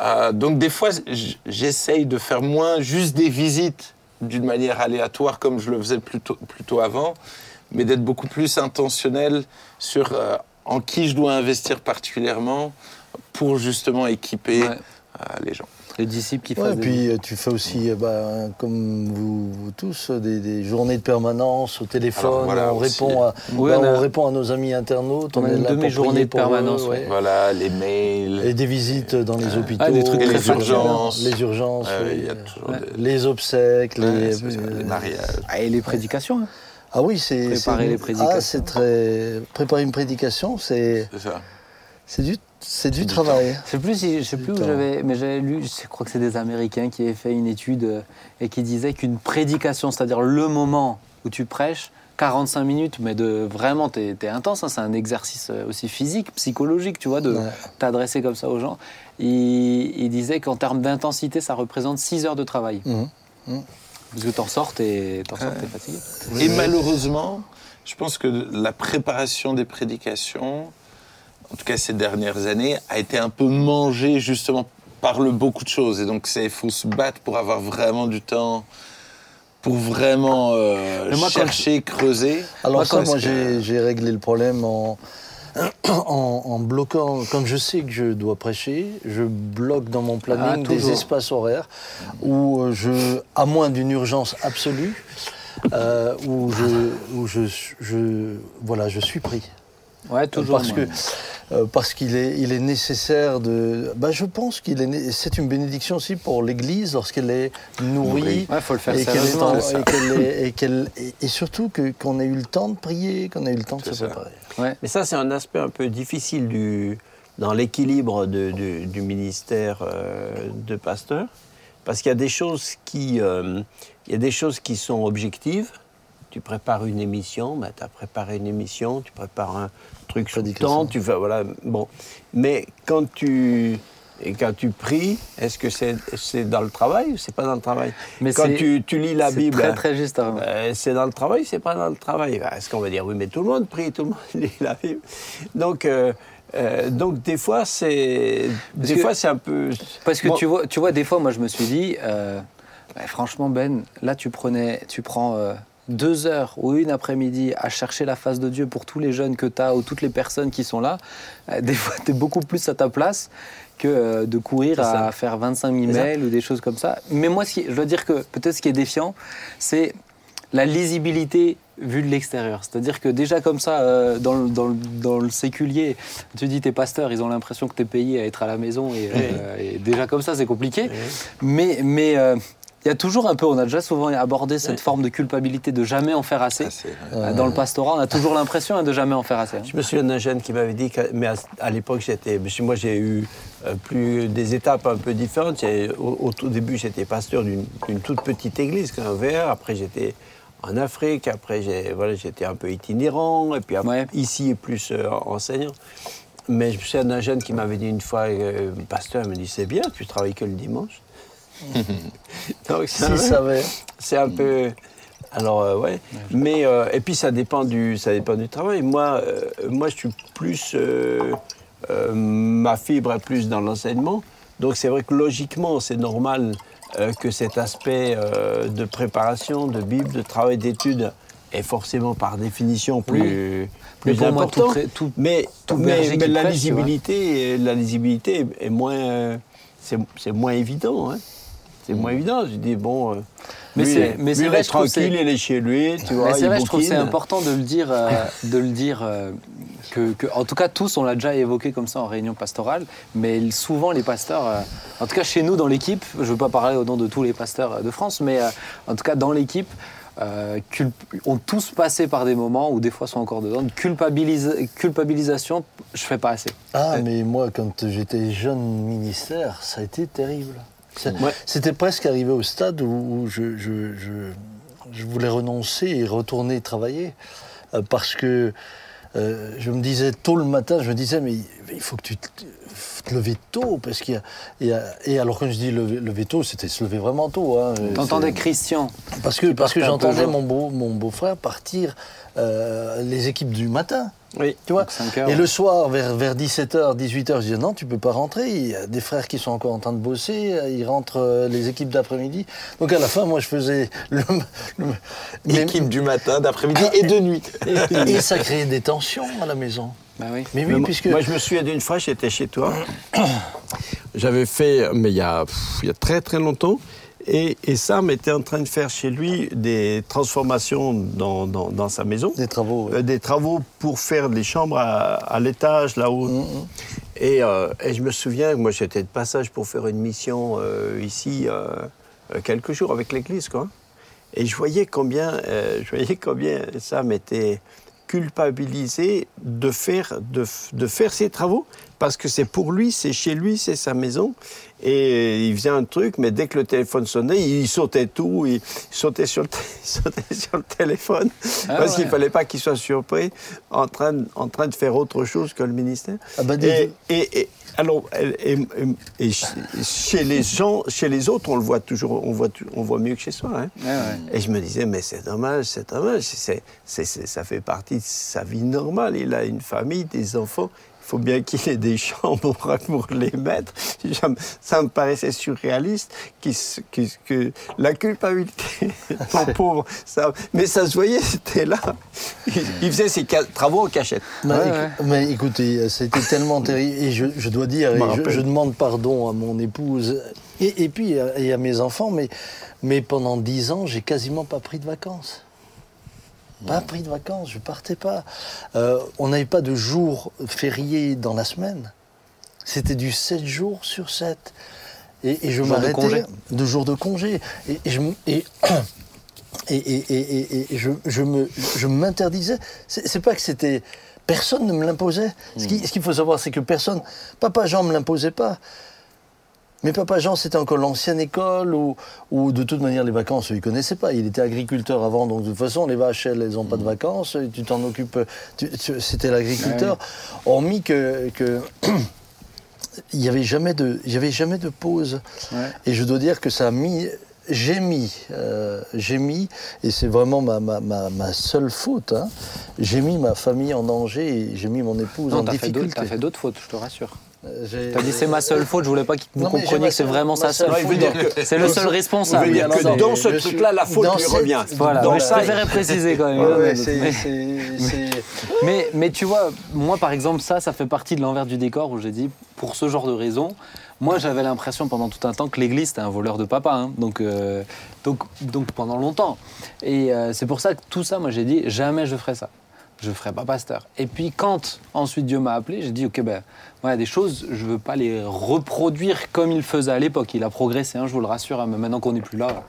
Euh, donc, des fois, j'essaye de faire moins juste des visites d'une manière aléatoire, comme je le faisais plutôt, plutôt avant, mais d'être beaucoup plus intentionnel sur euh, en qui je dois investir particulièrement pour justement équiper Ouais. euh, les gens. Les disciples qui Ouais, font et puis euh, tu fais aussi, euh, bah, comme vous, vous tous, euh, des, des journées de permanence au téléphone. Alors, voilà, on, aussi. répond à, Oui, bah, on a- on répond à nos amis internautes. On a est une là pour demi-journée de eux, permanence, ouais. ouais. Voilà, les mails. Et des visites dans les hôpitaux. Ah, des trucs Et les factuels, urgences. Les urgences, Ouais, oui. il y a toujours Ouais. des, les obsèques, ouais, les, mariages. Ah, et les prédications. hein. Ah oui, c'est Préparer les prédications. Ah, c'est très préparer une prédication, c'est C'est ça. c'est du c'est du du travail. Je sais plus si, je sais plus où j'avais, mais j'avais lu, je crois que c'est des Américains qui avaient fait une étude euh, et qui disaient qu'une prédication, c'est-à-dire le moment où tu prêches, 45 minutes, mais de vraiment, t'es es intense, hein, c'est un exercice euh, aussi physique, psychologique, tu vois, de Ouais. t'adresser comme ça aux gens. Il, il disait qu'en termes d'intensité, ça représente 6 heures de travail. Mhm. Parce que t'en sors, t'es t'en sors, t'es fatigué. Et malheureusement, je pense que la préparation des prédications, en tout cas ces dernières années, a été un peu mangée justement par le beaucoup de choses. Et donc, il faut se battre pour avoir vraiment du temps, pour vraiment euh, quand chercher, creuser. Alors Moi, ça, moi, que- j'ai réglé le problème en, en, en bloquant, quand je sais que je dois prêcher, je bloque dans mon planning Ah, des espaces horaires où euh, je, à moins d'une urgence absolue, euh, où, je, où je, je, voilà, je suis pris. Ouais, toujours. parce que euh, parce qu'il est, il est nécessaire de. Bah, je pense qu'il est. C'est une bénédiction aussi pour l'Église lorsqu'elle est nourrie. Ouais, faut le faire Et, qu'elle est en- et, qu'elle est- et qu'elle- et- et surtout que- qu'on ait eu le temps de prier, qu'on ait eu le temps de se ça. préparer. Ouais. Mais ça, c'est un aspect un peu difficile du, dans l'équilibre de- du, du ministère euh, de pasteur, parce qu'il y a des choses qui, euh, il y a des choses qui sont objectives. Tu prépares une émission, ben, tu as préparé une émission, tu prépares un le temps, tu fais, voilà, bon. Mais quand tu, et quand tu pries, est-ce que c'est c'est dans le travail ou c'est pas dans le travail? Mais Quand tu, tu lis la Bible, Très, très juste. hein. euh, c'est dans le travail, c'est pas dans le travail? Ben, Est-ce qu'on va dire oui, mais tout le monde prie, tout le monde lit la Bible? Donc, euh, euh, donc des fois, c'est des que- fois c'est un peu. Parce que Bon, tu, vois, tu vois, des fois, moi, je me suis dit, bah, franchement, Ben, là, tu, prenais, tu prends deux heures ou une après-midi à chercher la face de Dieu pour tous les jeunes que tu as ou toutes les personnes qui sont là. Euh, des fois, tu es beaucoup plus à ta place que euh, de courir à faire 25 000 C'est ça. mails ou des choses comme ça. Mais moi, ce qui- je dois dire que peut-être ce qui est défiant, c'est la lisibilité vue de l'extérieur. C'est-à-dire que déjà comme ça, euh, dans, le, dans le- dans le séculier, tu dis tes pasteurs, ils ont l'impression que tu es payé à être à la maison et, euh, et déjà comme ça, c'est compliqué. Mais mais euh, il y a toujours un peu, on a déjà souvent abordé cette Ouais. forme de culpabilité de jamais en faire assez. Euh, Dans le pastorat, on a toujours l'impression hein, de jamais en faire assez. hein. Je me souviens d'un jeune qui m'avait dit, que, mais à, à l'époque, j'étais, moi j'ai eu euh, plus des étapes un peu différentes. Au, au tout début, j'étais pasteur d'une toute petite église, un verre. Après, j'étais en Afrique. Après, voilà, j'étais un peu itinérant. Et puis après, Ouais. ici, plus euh, enseignant. Mais je me souviens d'un jeune qui m'avait dit une fois, euh, pasteur, il me dit, c'est bien, tu travailles que le dimanche. Donc, c'est un- savait. c'est un peu. Alors, euh, ouais. Mais, euh, et puis, ça dépend du, ça dépend du travail. Moi, euh, moi je suis plus. euh, ma fibre est plus dans l'enseignement. Donc, c'est vrai que logiquement, c'est normal que cet aspect de préparation, de Bible, de travail d'études est forcément par définition plus, plus pour moi, important. tout pré- tout- mais tout mais, berger mais qui la, lisibilité, la lisibilité est moins. c'est moins évident. Hein. C'est moins évident. Je dis, bon. euh, Mais lui, c'est- il est- mais c'est vrai, je trouve tranquille, il est chez lui, tu vois. Mais c'est vrai, je trouve que c'est important de le dire, euh, de le dire euh, que, que- en tout cas, tous, on l'a déjà évoqué comme ça en réunion pastorale, mais souvent les pasteurs, euh, en tout cas chez nous dans l'équipe, je ne veux pas parler au nom de tous les pasteurs euh, de France, mais euh, en tout cas dans l'équipe, euh, culp- ont tous passé par des moments, ou des fois sont encore dedans, de culpabilis- culpabilisation, je fais pas assez. Ah, mais moi, quand j'étais jeune ministère, ça a été terrible. Ouais. C'était presque arrivé au stade où, je, je- je- je voulais renoncer et retourner travailler euh, parce que euh, je me disais tôt le matin, je me disais mais il faut que tu te, te lever tôt parce qu'il y a, il y a- et alors quand je dis lever, lever tôt, c'était se lever vraiment tôt. Hein, T'entendais Christian parce que parce que j'entendais mon beau mon beau-frère partir euh, les équipes du matin. Oui. Tu vois Donc, cinq heures, Et le soir, vers, vers 17h, 18h, je disais non, tu peux pas rentrer. Il y a des frères qui sont encore en train de bosser. Ils rentrent euh, les équipes d'après-midi. Donc à la fin, moi, je faisais le. le- mais- Équipe du matin, d'après-midi et de nuit. et ça créait des tensions à la maison. Bah oui. Mais oui, Mais puisque. Moi, je me souviens d'une fois, j'étais chez toi. J'avais fait, mais il y, a, pff, il y a très très longtemps. Et, et Sam était en train de faire chez lui des transformations dans, dans- dans sa maison. Des travaux. ouais. Euh, des travaux pour faire des chambres à, à l'étage, là-haut. Mhm. Et, euh, et je me souviens, que moi j'étais de passage pour faire une mission euh, ici quelques jours avec l'église, quoi. Et je voyais combien, je voyais combien Sam était culpabilisé de faire, de, de faire ses travaux, parce que c'est pour lui, c'est chez lui, c'est sa maison. Et il faisait un truc, mais dès que le téléphone sonnait, il sautait tout, il sautait sur le, t- il sautait sur le téléphone, Ah parce ouais. qu'il fallait pas qu'il soit surpris en train, de- en train de faire autre chose que le ministère. Ah bah, et, et- et- alors, et, et- et ch- chez les gens, chez les autres, on le voit toujours, on voit, tu- on voit mieux que chez soi. hein. Ouais. Et je me disais, mais c'est dommage, c'est dommage, c'est- ça fait partie de sa vie normale. Il a une famille, des enfants. Il faut bien qu'il ait des chambres pour les mettre. Ça me- paraissait surréaliste que, que la culpabilité, mon pauvre, ça, mais ça se voyait, c'était là. Il, il faisait ses travaux en cachette. Ouais, écou- ouais. Mais écoutez, c'était tellement terrible. Et je, je dois dire, je, demande pardon à mon épouse et, et puis à, et à mes enfants, mais, mais pendant dix ans, j'ai quasiment pas pris de vacances. Pas pris de vacances, je partais pas. Euh, on n'avait pas de jours fériés dans la semaine. C'était du 7 jours sur 7. Et, et je Jours de m'arrêtais. congé. De jours de congé. Et, et je, et, et, me, je m'interdisais. C'est pas que c'était. Personne ne me l'imposait. Ce ce qu'il faut savoir, c'est que personne. Papa Jean ne me l'imposait pas. Mais Papa Jean, c'était encore l'ancienne école où, où, de toute manière, les vacances, il ne connaissait pas. Il était agriculteur avant, donc de toute façon, les vaches, elles n'ont pas de vacances. et Tu t'en occupes. c'était l'agriculteur. Hormis que. que il n'y avait, jamais de- il y avait jamais de pause. Ouais. Et je dois dire que ça a mis. J'ai mis, euh, j'ai mis, et c'est vraiment ma, ma, ma, ma seule faute, hein, j'ai mis ma famille en danger et j'ai mis mon épouse Non, en d'autres- difficulté. t'as fait d'autres fautes, je te rassure. Euh, T'as dit c'est ma seule faute, je voulais pas que vous Non, compreniez que c'est vraiment sa seule faute. C'est le seul responsable. dire que non, dans ce je truc-là, la faute dans lui cette- revient. Voilà, Dans mais je ça, préférais préciser quand même. Ouais, ouais, Mais- tu vois, moi par exemple, ça, ça fait partie de l'envers du décor où j'ai dit, pour ce genre de raison, moi j'avais l'impression pendant tout un temps que l'église c'était un voleur de papa. hein. donc, euh, donc, donc pendant longtemps. Et euh, c'est pour ça que tout ça, moi j'ai dit, jamais je ferai ça. Je ferai pas pasteur. Et puis quand ensuite Dieu m'a appelé, j'ai dit, ok, ben, voilà, des choses, je veux pas les reproduire comme il faisait à l'époque. Il a progressé, hein, je vous le rassure, hein, mais maintenant qu'on n'est plus là.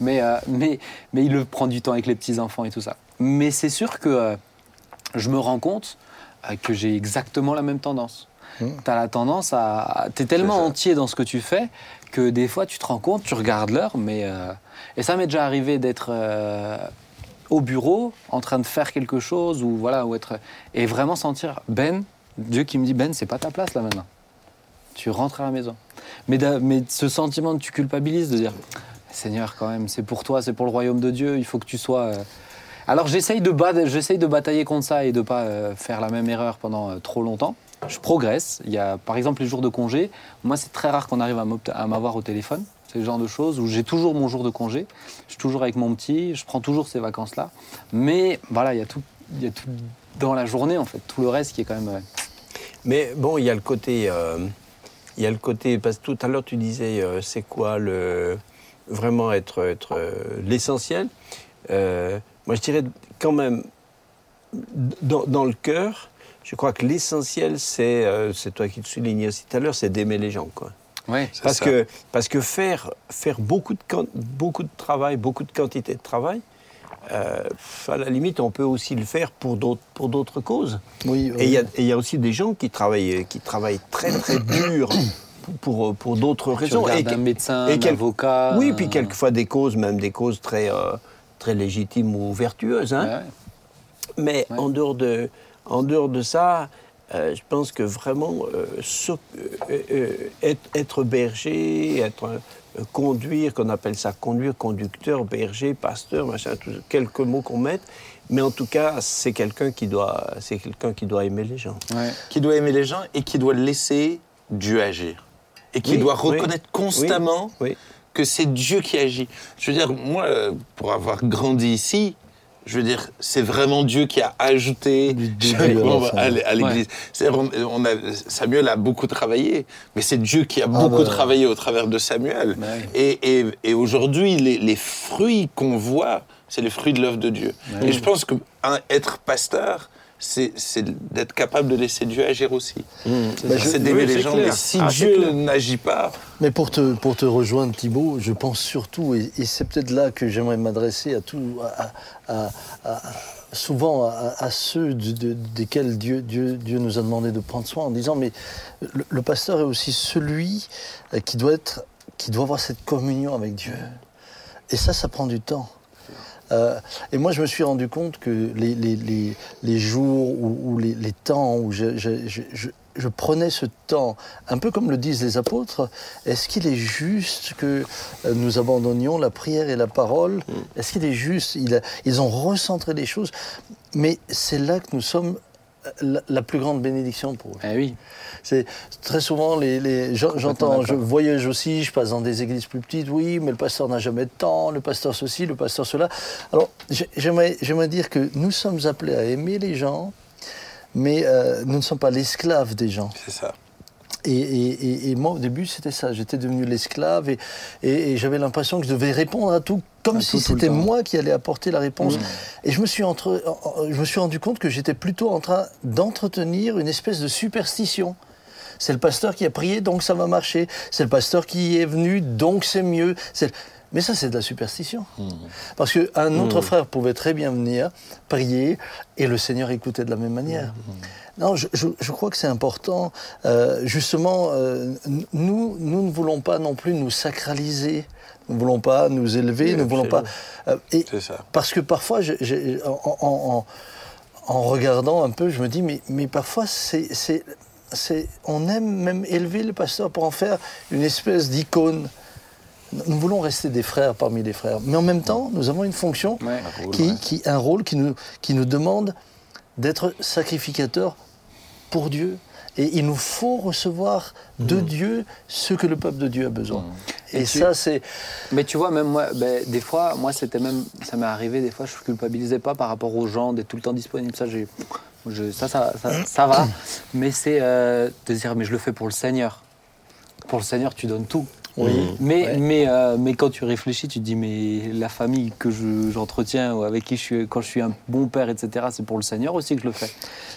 Mais, euh, mais, mais il le prend du temps avec les petits-enfants et tout ça. Mais c'est sûr que euh, je me rends compte euh, que j'ai exactement la même tendance. Mmh. Tu as la tendance à. Tu es tellement entier dans ce que tu fais que des fois tu te rends compte, tu regardes l'heure, mais. euh, Et ça m'est déjà arrivé d'être au bureau en train de faire quelque chose ou voilà, ou être. Et vraiment sentir, Ben, Dieu qui me dit, Ben, c'est pas ta place là maintenant. Tu rentres à la maison. Mais, mais ce sentiment que tu culpabilises de dire, Seigneur, quand même, c'est pour toi, c'est pour le royaume de Dieu, il faut que tu sois. euh, alors j'essaye de, j'essaye de batailler contre ça et de pas euh, faire la même erreur pendant euh, trop longtemps. Je progresse. Il y a par exemple les jours de congé. Moi c'est très rare qu'on arrive à m'avoir au téléphone. C'est le genre de choses où j'ai toujours mon jour de congé. Je suis toujours avec mon petit. Je prends toujours ces vacances là. Mais voilà, il y a tout, y a tout dans la journée en fait. Tout le reste qui est quand même. Mais bon, il y a le côté. euh, il y a le côté. Parce que tout à l'heure, tu disais, euh, c'est quoi le. Vraiment être, être euh, l'essentiel. Moi, je dirais quand même, dans, dans le cœur, je crois que l'essentiel, c'est. c'est toi qui te soulignais aussi tout à l'heure, c'est d'aimer les gens, quoi. Parce ça. que, parce que faire, faire beaucoup, de, beaucoup de travail, beaucoup de quantité de travail, euh, à la limite, on peut aussi le faire pour d'autres, causes. Oui, Et il y, y a aussi des gens qui travaillent, qui travaillent très très dur pour, pour d'autres Tu raisons. regardes Et un médecin, et un quel- avocat. Oui, puis quelquefois des causes, même des causes très, euh, très légitime ou vertueuse. Hein. Ouais, ouais. Mais Ouais. en, dehors de, en dehors de ça, euh, je pense que vraiment euh, euh, être, être berger, être conduire, qu'on appelle ça conduire, conducteur, berger, pasteur, machin, tout- quelques mots qu'on mette. Mais en tout cas, c'est quelqu'un qui doit, c'est quelqu'un qui doit aimer les gens. Ouais. qui doit aimer les gens et qui doit laisser Dieu agir. Et qui Oui, doit oui. reconnaître constamment Oui. que c'est Dieu qui agit. Je veux dire, moi, pour avoir grandi ici, je veux dire, c'est vraiment Dieu qui a ajouté à l'église. C'est-à-dire, on- on a- Samuel a beaucoup travaillé, mais c'est Dieu qui a beaucoup bah. travaillé au travers de Samuel. Et, et- et aujourd'hui, les, les fruits qu'on voit, c'est les fruits de l'œuvre de Dieu. Et je pense que un- être pasteur, c'est d'être capable de laisser Dieu agir aussi. Bah, je- C'est d'aimer oui, les gens. clair. Mais si Ah, Dieu n'agit pas, Mais pour te, pour te rejoindre, Thibault, je pense surtout, et, et c'est peut-être là que j'aimerais m'adresser à tout, à, à- à- à- souvent à, à ceux de- de- desquels Dieu, Dieu, Dieu nous a demandé de prendre soin, en disant, mais le, le pasteur est aussi celui euh, qui doit, être, qui doit avoir cette communion avec Dieu. Et ça, ça prend du temps. Euh, et moi, je me suis rendu compte que les, les, les, les jours ou, les, les temps où je, je, je, je- prenais ce temps, un peu comme le disent les apôtres, est-ce qu'il est juste que euh, nous abandonnions la prière et la parole? Est-ce qu'il est juste? Ils ont recentré les choses, mais c'est là que nous sommes la, la plus grande bénédiction pour eux. Eh oui. C'est très souvent les, les- j'en- j'entends, je d'accord. voyage aussi, je passe dans des églises plus petites, oui, mais le pasteur n'a jamais de temps, le pasteur ceci, le pasteur cela. Alors j'ai- j'aimerais, j'aimerais dire que nous sommes appelés à aimer les gens, mais euh, nous ne sommes pas l'esclave des gens. c'est ça. Et, et- et- et moi, au début, c'était ça. J'étais devenu l'esclave et, j'avais l'impression que je devais répondre à tout comme À si c'était moi qui allais apporter la réponse. Et je me, suis entre- je me suis rendu compte que j'étais plutôt en train d'entretenir une espèce de superstition. C'est le pasteur qui a prié, donc ça va marcher. C'est le pasteur qui est venu, donc c'est mieux. C'est- Mais ça, c'est de la superstition. Parce qu'un autre frère pouvait très bien venir, prier, et le Seigneur écoutait de la même manière. Non, je, je- je crois que c'est important. Euh, justement, euh, nous, nous ne voulons pas non plus nous sacraliser. Nous ne voulons pas nous élever. Oui, nous ne voulons pas. euh, et ça. parce que parfois, en, en- en- en regardant un peu, je me dis, mais, mais parfois, c'est- on aime même élever le pasteur pour en faire une espèce d'icône. Nous voulons rester des frères parmi les frères. Mais en même temps, nous avons une fonction Ouais. Un rôle, qui, ouais. qui- un rôle qui nous, qui nous demande d'être sacrificateurs pour Dieu. Et il nous faut recevoir de Dieu ce que le peuple de Dieu a besoin. Et, Et tu- ça, c'est... Mais tu vois, même moi, ben, des fois, moi, c'était même, ça m'est arrivé, des fois, je culpabilisais pas par rapport aux gens d'être tout le temps disponible. Ça, j'ai, je- ça, ça, ça, ça va. Mais c'est euh, de dire, mais je le fais pour le Seigneur. Pour le Seigneur, tu donnes tout. Oui. Mais, Ouais. mais, euh, mais quand tu réfléchis, tu te dis, mais la famille que je- j'entretiens ou avec qui je suis, quand je suis un bon père, etc., c'est pour le Seigneur aussi que je le fais.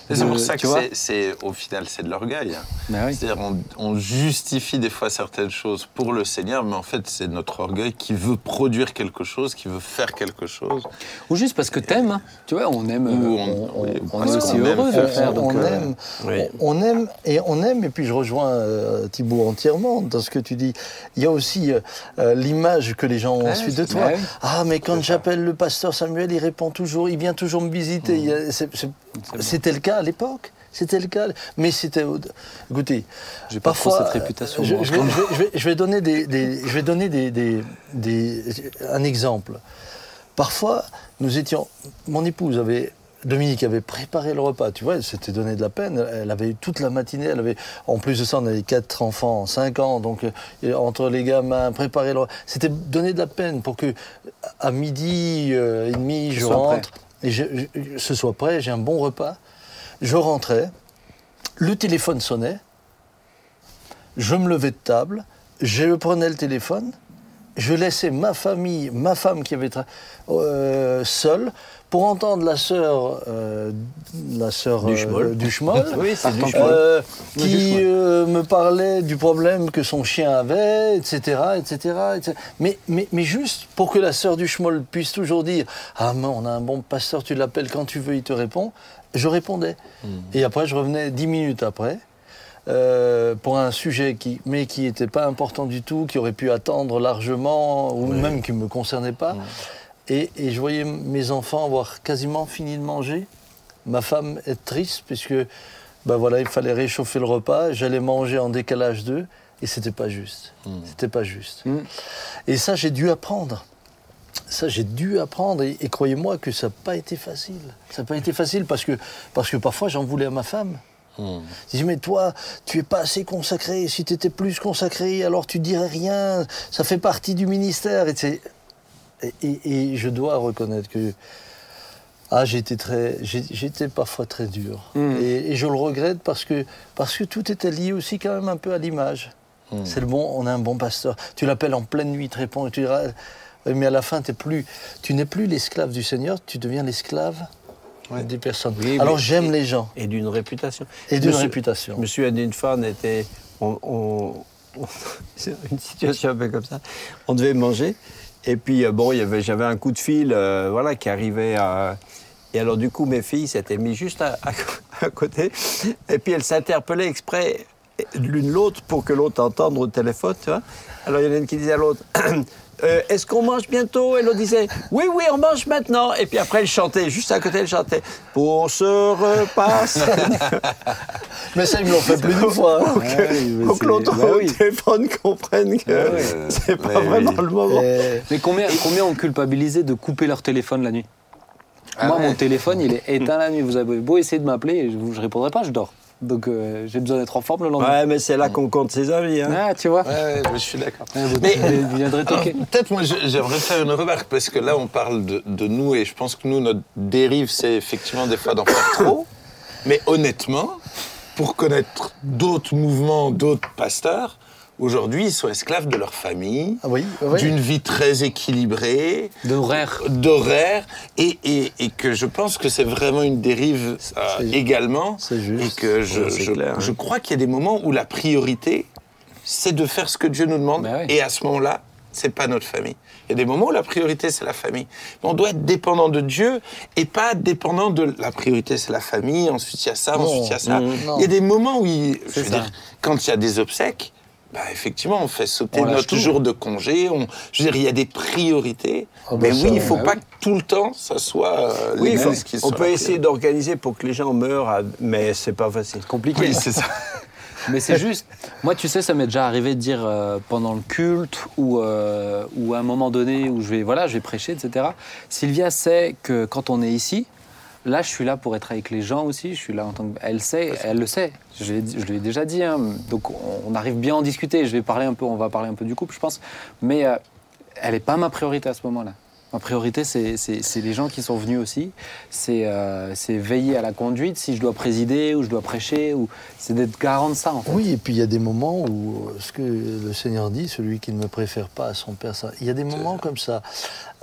C'est Euh, pour ça que c'est- au final, c'est de l'orgueil. hein. Ben oui. C'est-à-dire, on, on justifie des fois certaines choses pour le Seigneur, mais en fait, c'est notre orgueil qui veut produire quelque chose, qui veut faire quelque chose. Ou juste parce que t'aimes. hein. Tu vois, on aime. Ou euh, on- on, oui, on parce est aussi heureux de faire le faire. on, donc, on euh, aime, Oui. on, on aime et on aime et puis je rejoins euh, Thibault entièrement dans ce que tu dis. Il y a aussi euh, euh, l'image que les gens ont Ouais, ensuite de toi. Ah mais quand j'appelle le pasteur Samuel, il répond toujours, il vient toujours me visiter. C'est- C'était le cas à l'époque. C'était le cas, mais c'était. Écoutez, J'ai pas trop parfois, cette réputation, Je, vais, moment. je vais- je vais- je vais donner des, des- je vais donner des, des- des- un exemple. Parfois, nous étions. Mon épouse avait. Dominique avait préparé le repas, tu vois, elle s'était donné de la peine. Elle avait eu toute la matinée, elle avait, en plus de ça, on avait quatre enfants, cinq ans, donc euh, entre les gamins, préparer le repas. C'était donner de la peine pour que, à midi euh, et demi, je rentre et je, je- ce soit prêt, j'ai un bon repas. Je rentrais, le téléphone sonnait, je me levais de table, je prenais le téléphone, je laissais ma famille, ma femme qui avait euh, seule, pour entendre la sœur, euh, la sœur euh, Schmoll. du Schmoll, Oui, euh, qui euh, me parlait du problème que son chien avait, etc., etc., etc. Mais, mais, mais juste pour que la sœur du Schmoll puisse toujours dire Ah, mais on a un bon pasteur, tu l'appelles quand tu veux, il te répond. Je répondais. Et après, je revenais dix minutes après. euh, pour un sujet qui, mais qui n'était pas important du tout, qui aurait pu attendre largement, ou même qui ne me concernait pas. Et, et je voyais mes enfants avoir quasiment fini de manger. Ma femme être triste, puisque ben voilà, il fallait réchauffer le repas. J'allais manger en décalage d'eux. Et c'était pas juste. C'était pas juste. Mm. Et ça, j'ai dû apprendre. Ça, j'ai dû apprendre. Et, et croyez-moi que ça n'a pas été facile. Ça n'a pas été facile parce que, parce que parfois, j'en voulais à ma femme. Je disais, mais toi, tu es pas assez consacré. Si tu étais plus consacré, alors tu dirais rien. Ça fait partie du ministère. Et, et, et- et je dois reconnaître que ah, j'étais très, j'étais parfois très dur. Mm. Et, et je le regrette parce que, parce que tout était lié aussi quand même un peu à l'image. C'est le bon, on a un bon pasteur. Tu l'appelles en pleine nuit, il te répond, et tu diras, Oui, mais à la fin, t'es plus, tu n'es plus l'esclave du Seigneur, tu deviens l'esclave des personnes. Oui, Alors j'aime les gens Et d'une réputation. et d'une réputation. Monsieur Adinfan était. On, on- on- une situation un peu comme ça. On devait manger. Et puis, euh, bon, j'avais un coup de fil euh, voilà, qui arrivait à. Et alors, du coup, mes filles s'étaient mis juste à, à- à côté. Et puis, elles s'interpellaient exprès l'une l'autre pour que l'autre entende au téléphone, tu vois. Alors, il y en a une qui disait à l'autre. Euh, Est-ce qu'on mange bientôt? Et l'autre disait Oui, oui, on mange maintenant. Et puis après, elle chantait, juste à côté, elle chantait Pour ce repas. Mais ça, ils me l'ont fait plus d'une fois. hein. Faut que l'autre bah au téléphone comprenne que ouais. c'est pas Mais vraiment oui. le moment. Et- Mais combien, combien ont culpabilisé de couper leur téléphone la nuit? Ah Moi, ouais. mon téléphone, il est éteint la nuit. Vous avez beau essayer de m'appeler, je ne répondrai pas, je dors. Donc, euh, j'ai besoin d'être en forme le lendemain. Ouais, mais c'est là qu'on compte ses amis. Hein. Ah, tu vois Ouais, je suis d'accord. Ouais, vous, Mais-. Peut-être moi j'aimerais faire une remarque parce que là on parle de, de nous et je pense que nous notre dérive c'est effectivement des fois d'en faire trop. Mais honnêtement, pour connaître d'autres mouvements, d'autres pasteurs, aujourd'hui ils sont esclaves de leur famille, Ah oui, oui. d'une vie très équilibrée, D'horaire. d'horaire et, et, et que je pense que c'est vraiment une dérive euh, également c'est juste. et que je, je, clair, hein. je crois qu'il y a des moments où la priorité c'est de faire ce que Dieu nous demande Bah et à ce moment-là c'est pas notre famille. Il y a des moments où la priorité c'est la famille. Mais on doit être dépendant de Dieu et pas dépendant de la priorité c'est la famille, ensuite il y a ça, Non, ensuite il y a ça. non, non. Il y a des moments où il- je veux ça. dire, quand il y a des obsèques, bah effectivement, on fait sauter On notre tout. jour de congé. On, je veux dire, il y a des priorités. Ah bah mais oui, il faut bah pas oui. que tout le temps, ça soit euh, Oui, il faut- qui on peut essayer d'organiser pour que les gens meurent, à- mais c'est pas facile. Compliqué. Oui, c'est ça. Mais c'est juste, moi tu sais, ça m'est déjà arrivé de dire euh, pendant le culte ou, euh, ou à un moment donné où je vais, voilà, je vais prêcher, etc. Sylvia sait que quand on est ici, là je suis là pour être avec les gens aussi, je suis là en tant que... Elle sait, elle le sait, je, je lui ai déjà dit, hein. donc on, on arrive bien à en discuter, je vais parler un peu, on va parler un peu du couple je pense, mais euh, elle n'est pas ma priorité à ce moment-là. Ma priorité, c'est les gens qui sont venus aussi. C'est euh, veiller à la conduite, si je dois présider ou je dois prêcher, ou c'est d'être garant de ça, en fait. Oui, et puis il y a des moments où euh, ce que le Seigneur dit, celui qui ne me préfère pas à son Père, ça, il y a des moments comme ça.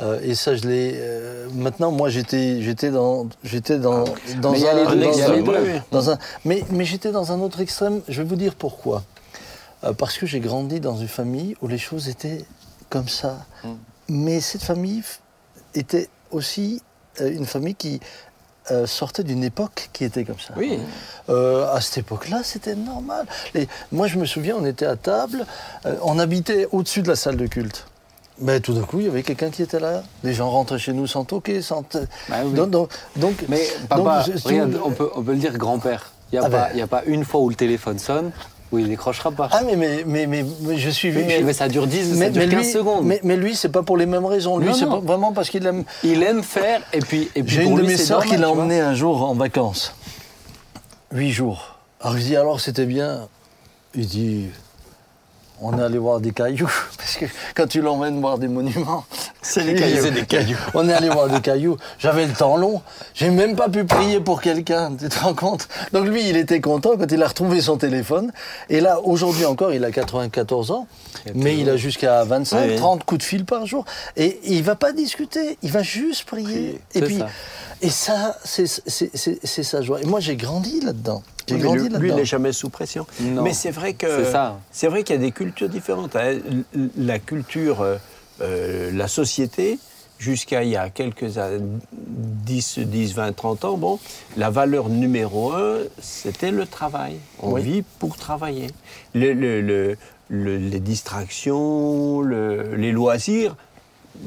Euh, et ça, je l'ai. euh, maintenant, moi, j'étais, dans, j'étais dans, dans Mais il y a les un, deux dans un- oui, oui. dans un- mais, mais j'étais dans un autre extrême. Je vais vous dire pourquoi. Parce que j'ai grandi dans une famille où les choses étaient comme ça. Mais cette famille était aussi euh, une famille qui euh, sortait d'une époque qui était comme ça. Oui. Euh, à cette époque-là, c'était normal. Et moi, je me souviens, on était à table, euh, on habitait au-dessus de la salle de culte. Mais tout d'un coup, il y avait quelqu'un qui était là. Les gens rentraient chez nous sans toquer, sans. Bah oui. Donc, donc, donc- Mais papa, donc, je- regarde, on peut, on peut le dire grand-père. Il n'y a, Ah ben. a pas une fois où le téléphone sonne où il décrochera pas. Ah, mais, mais, mais, mais, je suis. Oui, mais, ça dure 10, ça mais- dure mais 15 lui, secondes. Mais, lui, c'est pas pour les mêmes raisons. Lui, c'est vraiment parce qu'il aime. Il aime faire et puis, et puis J'ai une de lui, mes sœurs qui l'a emmené un jour en vacances. Huit jours. Alors je dis alors c'était bien. Il dit on est allé voir des cailloux parce que quand tu l'emmènes voir des monuments, c'est les cailloux. C'est des cailloux. On est allé voir des cailloux. J'avais le temps long. J'ai même pas pu prier pour quelqu'un. Tu te rends compte? Donc lui, il était content quand il a retrouvé son téléphone. Et là, aujourd'hui encore, il a 94 ans, mais il a jusqu'à 25, Oui. 30 coups de fil par jour. Et il va pas discuter. Il va juste prier. Et puis, ça. et c'est sa joie. Et moi, j'ai grandi là-dedans. Oui, grandi lui, lui, il n'est jamais sous pression. Non. Mais c'est vrai que C'est ça. c'est vrai qu'il y a des cultures différentes. hein. La culture, euh, euh, la société, jusqu'à il y a quelques années, 10, 10, 20, 30 ans, bon, la valeur numéro un, c'était le travail. On Oui. vit pour travailler. Le- le- le- le- les distractions, le- les loisirs,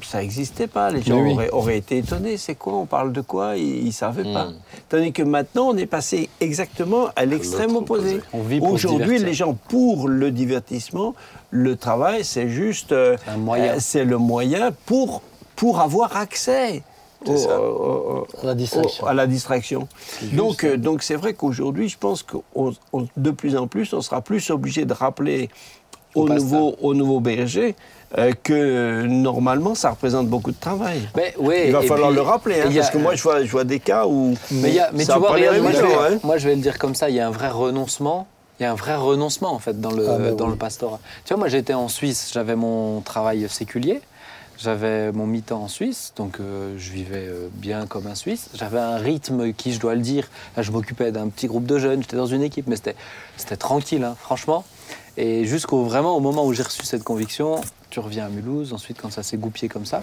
ça n'existait pas. Les gens oui. auraient, auraient été étonnés. C'est quoi On parle de quoi? Ils ne savaient pas. Mm. Tandis que maintenant, on est passé exactement à l'extrême opposé. opposé. Aujourd'hui, les gens, pour le divertissement, le travail, c'est juste. euh, C'est un moyen. euh, c'est le moyen pour, pour avoir accès. C'est au- ça. au- au- À la distraction. au- à la distraction. Donc, euh, donc c'est vrai qu'aujourd'hui, je pense que de plus en plus, on sera plus obligé de rappeler Au aux nouveaux bergers euh, que euh, normalement, ça représente beaucoup de travail. Mais, ouais, Il va falloir puis, le rappeler, hein, il y a- parce que moi, je vois, je vois des cas où Mais, il y a- mais ça tu vois, regarde, moi, je vais, hein. moi, je vais le dire comme ça, il y a un vrai renoncement. Il y a un vrai renoncement en fait dans le, Ah, dans oui. le pastorat. Tu vois, moi j'étais en Suisse, j'avais mon travail séculier, j'avais mon mi-temps en Suisse, donc euh, je vivais euh, bien comme un Suisse. J'avais un rythme qui, je dois le dire, là, je m'occupais d'un petit groupe de jeunes, j'étais dans une équipe, mais c'était c'était tranquille, hein, franchement. Et jusqu'au vraiment au moment où j'ai reçu cette conviction, tu reviens à Mulhouse, ensuite quand ça s'est goupillé comme ça.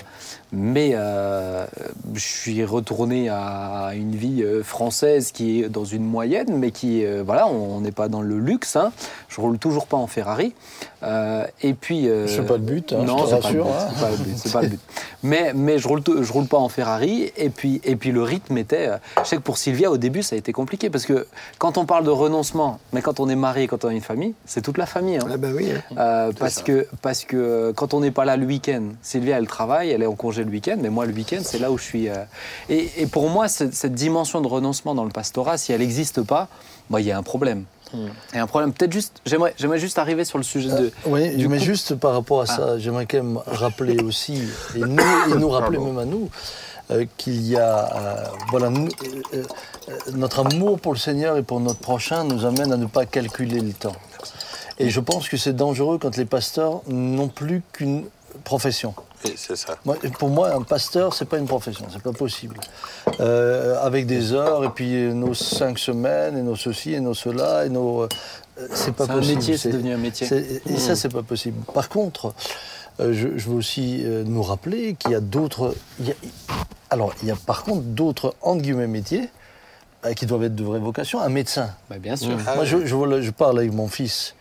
Mais euh, je suis retourné à une vie euh, française qui est dans une moyenne, mais qui, euh, voilà, on n'est pas dans le luxe. Hein. Je roule toujours pas en Ferrari. Euh, et puis. euh, C'est pas le but, hein, non, c'est pas le but, hein. c'est pas le but, c'est pas le but. Mais, mais je roule, je roule pas en Ferrari. Et puis, et puis le rythme était. euh, Je sais que pour Sylvia, au début, ça a été compliqué parce que quand on parle de renoncement, mais quand on est marié, quand on a une famille, c'est toute la famille. hein. Ah ben oui. Euh, parce, que, parce que quand on n'est pas là le week-end, Sylvia elle travaille, elle est en congé le week-end, mais moi le week-end c'est là où je suis. Et, et pour moi, cette, cette dimension de renoncement dans le pastorat, si elle n'existe pas, bah, il y a un problème. Y a un problème. Peut-être juste, j'aimerais, j'aimerais juste arriver sur le sujet de. Oui, du mais juste par rapport à ça, j'aimerais quand même rappeler aussi, et nous, et nous rappeler même à nous, euh, qu'il y a, euh, voilà, nous, euh, euh, notre amour pour le Seigneur et pour notre prochain nous amène à ne pas calculer le temps. Et je pense que c'est dangereux quand les pasteurs n'ont plus qu'une profession. Oui, c'est ça. Moi, pour moi, un pasteur, c'est pas une profession, c'est pas possible. Euh, avec des heures et puis nos cinq semaines et nos ceci et nos cela et nos, euh, c'est pas C'est un possible. métier, c'est devenu un métier. Et ça, c'est pas possible. Par contre, euh, je, je veux aussi euh, nous rappeler qu'il y a d'autres. alors, il y a par contre d'autres entre guillemets métiers qui doivent être de vraies vocations. Un médecin. Bah, bien sûr. Ah Moi, je, je le- je parle avec mon fils.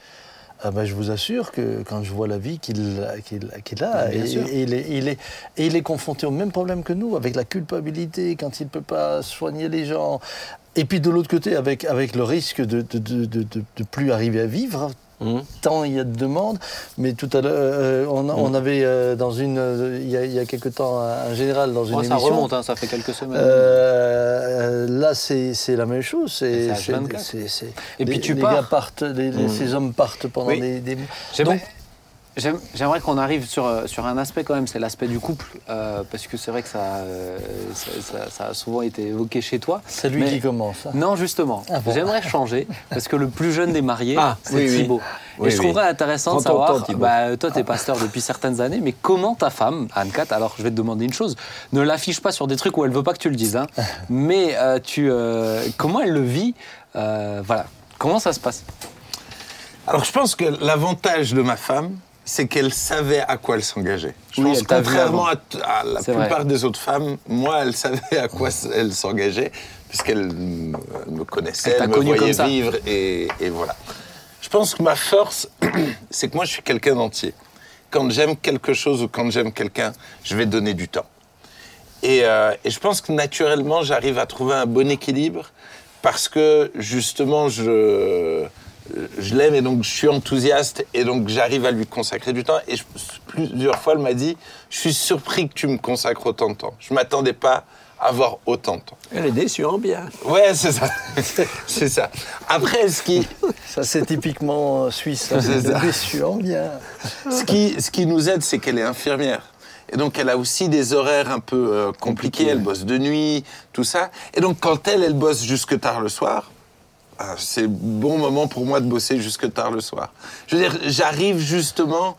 Ah ben, je vous assure que quand je vois la vie qu'il a, et, et il est, il est- et il est confronté au même problème que nous, avec la culpabilité, quand il ne peut pas soigner les gens. Et puis de l'autre côté, avec, avec le risque de ne plus arriver à vivre, Hum. tant il y a de demandes. Mais tout à l'heure, euh, on, a- on avait euh, dans une, euh, il y a, y a quelque temps un, un général dans une Oh, ça émission. remonte, hein, ça fait quelques semaines. Euh, là, c'est c'est la même chose. C'est C'est, H24. c'est- c'est- c'est- Et puis tu les pars. gars partent, les- les- ces hommes partent pendant Oui. des, des- Donc, j'aimerais qu'on arrive sur, euh, sur un aspect quand même, c'est l'aspect du couple, euh, parce que c'est vrai que ça, euh, ça, ça- ça a souvent été évoqué chez toi. c'est lui Mais- qui commence. hein. Non, justement. Ah bon J'aimerais changer, parce que le plus jeune des mariés, Ah, c'est oui, oui. Thibaut. Oui, Et je oui. trouverais intéressant de savoir, temps, bah, toi, tu es pasteur depuis certaines années, mais comment ta femme, Anne-Cat, alors je vais te demander une chose, ne l'affiche pas sur des trucs où elle veut pas que tu le dises, hein, mais euh, tu, euh, comment elle le vit euh, Voilà. Comment ça se passe? Alors, je pense que l'avantage de ma femme, c'est qu'elle savait à quoi elle s'engageait. Je Oui, pense contrairement à, la plupart vrai. des autres femmes, moi, elle savait à quoi elle s'engageait, puisqu'elle me connaissait, Elle elle me voyait comme vivre, et, et voilà. Je pense que ma force, c'est que moi, je suis quelqu'un d'entier. Quand j'aime quelque chose ou quand j'aime quelqu'un, je vais donner du temps. Et, euh, et je pense que naturellement, j'arrive à trouver un bon équilibre parce que justement, je, je l'aime et donc je suis enthousiaste et donc j'arrive à lui consacrer du temps. Et je- plusieurs fois, elle m'a dit Je suis surpris que tu me consacres autant de temps. Je ne m'attendais pas à avoir autant de temps. Elle est déçue en bien. Ouais, c'est ça. c'est ça. Après, ce qui, Ça, c'est typiquement euh, suisse. hein. C'est ça. Déçuant bien. ce qui, ce qui nous aide, c'est qu'elle est infirmière. Et donc, elle a aussi des horaires un peu euh, compliqués. Elle bosse de nuit, tout ça. Et donc, quand elle, elle bosse jusque tard le soir, ah, c'est le bon moment pour moi de bosser jusque tard le soir. Je veux dire, j'arrive justement,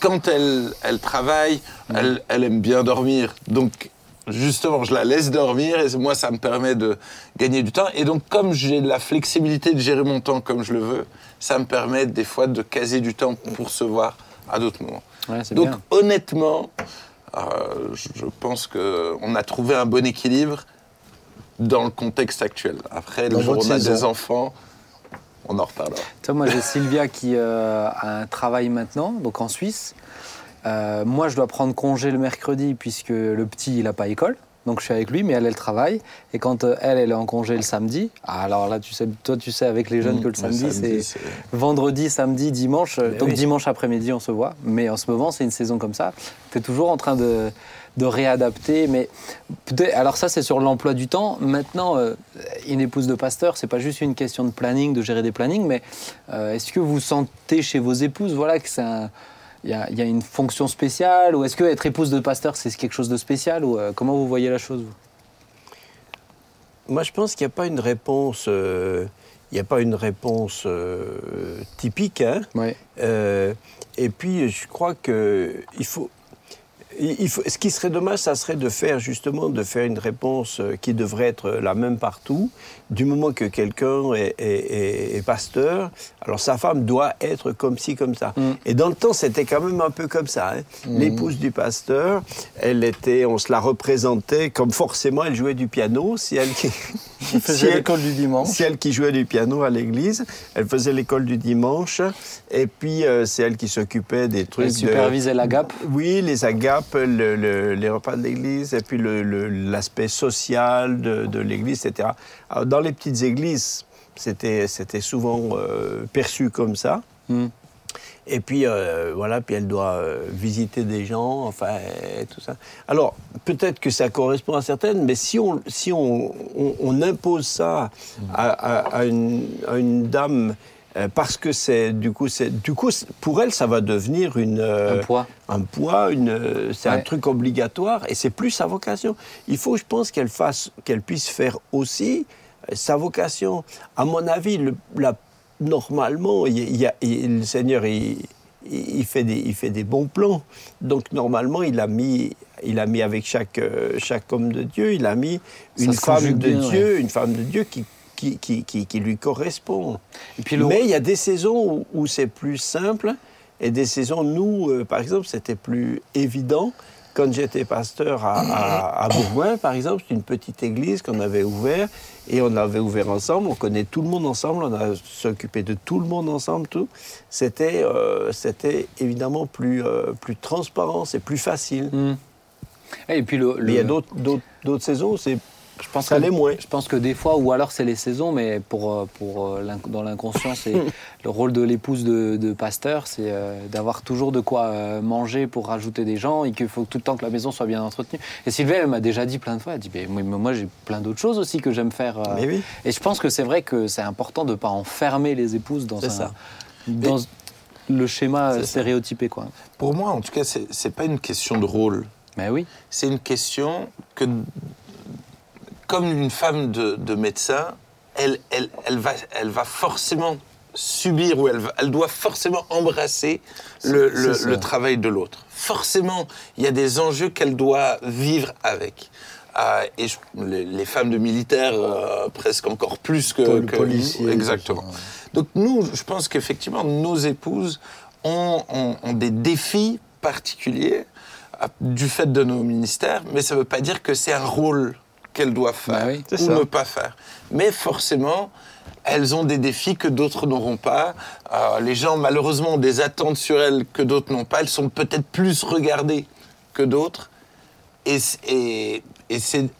quand elle, elle travaille, elle, elle aime bien dormir. Donc, justement, je la laisse dormir et moi, ça me permet de gagner du temps. Et donc, comme j'ai la flexibilité de gérer mon temps comme je le veux, ça me permet des fois de caser du temps pour se voir à d'autres moments. Ouais, Donc, bien. honnêtement, euh, je pense qu'on a trouvé un bon équilibre dans le contexte actuel. Après, le jour où on a saison. des enfants, on en reparlera. Tu vois, moi, j'ai Sylvia qui euh, a un travail maintenant, donc en Suisse. Euh, moi, je dois prendre congé le mercredi puisque le petit, il n'a pas école. Donc je suis avec lui, mais elle, elle travaille. Et quand euh, elle, elle est en congé le samedi, ah, alors là, tu sais, toi, tu sais avec les jeunes que le samedi, samedi, c'est vendredi, samedi, dimanche. Mais Donc oui. dimanche après-midi, on se voit. Mais en ce moment, c'est une saison comme ça. Tu es toujours en train de, de réadapter. Mais alors ça, c'est sur l'emploi du temps. Maintenant, euh, une épouse de pasteur, c'est pas juste une question de planning, de gérer des plannings, mais euh, est-ce que vous sentez chez vos épouses, voilà, que c'est un- il y, a, il y a une fonction spéciale ou est-ce que être épouse de pasteur c'est quelque chose de spécial ou euh, comment vous voyez la chose vous? Moi, je pense qu'il n'y a pas une réponse. euh, il n'y a pas une réponse euh, typique. Hein. Ouais. Et puis, je crois que il faut, il il faut, ce qui serait dommage, ça serait de faire justement de faire une réponse euh, qui devrait être la même partout. Du moment que quelqu'un est, est- est- est pasteur, alors sa femme doit être comme ci, comme ça. Mm. Et dans le temps, c'était quand même un peu comme ça. hein. L'épouse du pasteur, elle était, on se la représentait comme forcément elle jouait du piano. Si elle qui, si elle- l'école du dimanche. c'est elle qui jouait du piano à l'église. Elle faisait l'école du dimanche. Et puis, euh, c'est elle qui s'occupait des trucs. Elle de- supervisait la GAP Oui, les agapes, le- le- les repas de l'église, et puis l'aspect social de, de l'église, etc. Alors, dans les petites églises, c'était souvent euh, perçu comme ça. Hmm. Et puis, euh, voilà, puis elle doit euh, visiter des gens, enfin, et tout ça. Alors, peut-être que ça correspond à certaines, mais si on, si on, on- on impose ça à, à- à une, à une dame, euh, parce que c'est, du coup, c'est, du coup, pour elle, ça va devenir une... euh, un poids un poids, une, euh, c'est un truc obligatoire et c'est plus sa vocation. Il faut, je pense, qu'elle fasse, qu'elle puisse faire aussi euh, sa vocation. À mon avis, le- la- normalement, il y a- il y a- il- le Seigneur, il, fait des, il fait des bons plans. Donc normalement, il a mis, il a mis avec chaque, euh, chaque homme de Dieu, il a mis Ça une se femme de bien, Dieu, une femme de Dieu qui, qui, qui, qui- qui lui correspond. et puis le Mais il y a des saisons où, où c'est plus simple et des saisons, nous, euh, par exemple, c'était plus évident. Quand j'étais pasteur à, à, à Bourgoin, par exemple, c'est une petite église qu'on avait ouverte et on avait ouvert ensemble. On connaît tout le monde ensemble, on a s'occupé de tout le monde ensemble, tout. C'était, euh, c'était évidemment plus, euh, plus transparent, c'est plus facile. Hmm. Et puis le, il y a d'autres, d'autres saisons où c'est je pense ça que- moins. Je pense que des fois, ou alors c'est les saisons, mais pour, euh, pour euh, dans l'inconscient, c'est le rôle de l'épouse de, de pasteur, c'est euh, d'avoir toujours de quoi euh, manger pour rajouter des gens et qu'il faut tout le temps que la maison soit bien entretenue. Et Sylvie, elle m'a déjà dit plein de fois, elle dit, mais moi, j'ai plein d'autres choses aussi que j'aime faire. euh. Mais oui. Et je pense que c'est vrai que c'est important de ne pas enfermer les épouses dans, C'est un- ça. dans le schéma stéréotypé. Quoi. Pour moi, en tout cas, c'est pas une question de rôle. Mais oui. C'est une question que, comme une femme de, de médecin, elle, elle, elle, va, elle va forcément subir ou elle, doit forcément embrasser le, travail de l'autre. Forcément, il y a des enjeux qu'elle doit vivre avec. Euh, et je- les, les femmes de militaires, euh, presque encore plus que, que policiers, Exactement. Donc nous, je pense qu'effectivement, nos épouses ont, ont- ont des défis particuliers euh, du fait de nos ministères, mais ça ne veut pas dire que c'est un rôle qu'elles doivent faire Bah oui, c'est ou ça. ne pas faire. Mais forcément, elles ont des défis que d'autres n'auront pas. Euh, les gens, malheureusement, ont des attentes sur elles que d'autres n'ont pas. Elles sont peut-être plus regardées que d'autres. Et,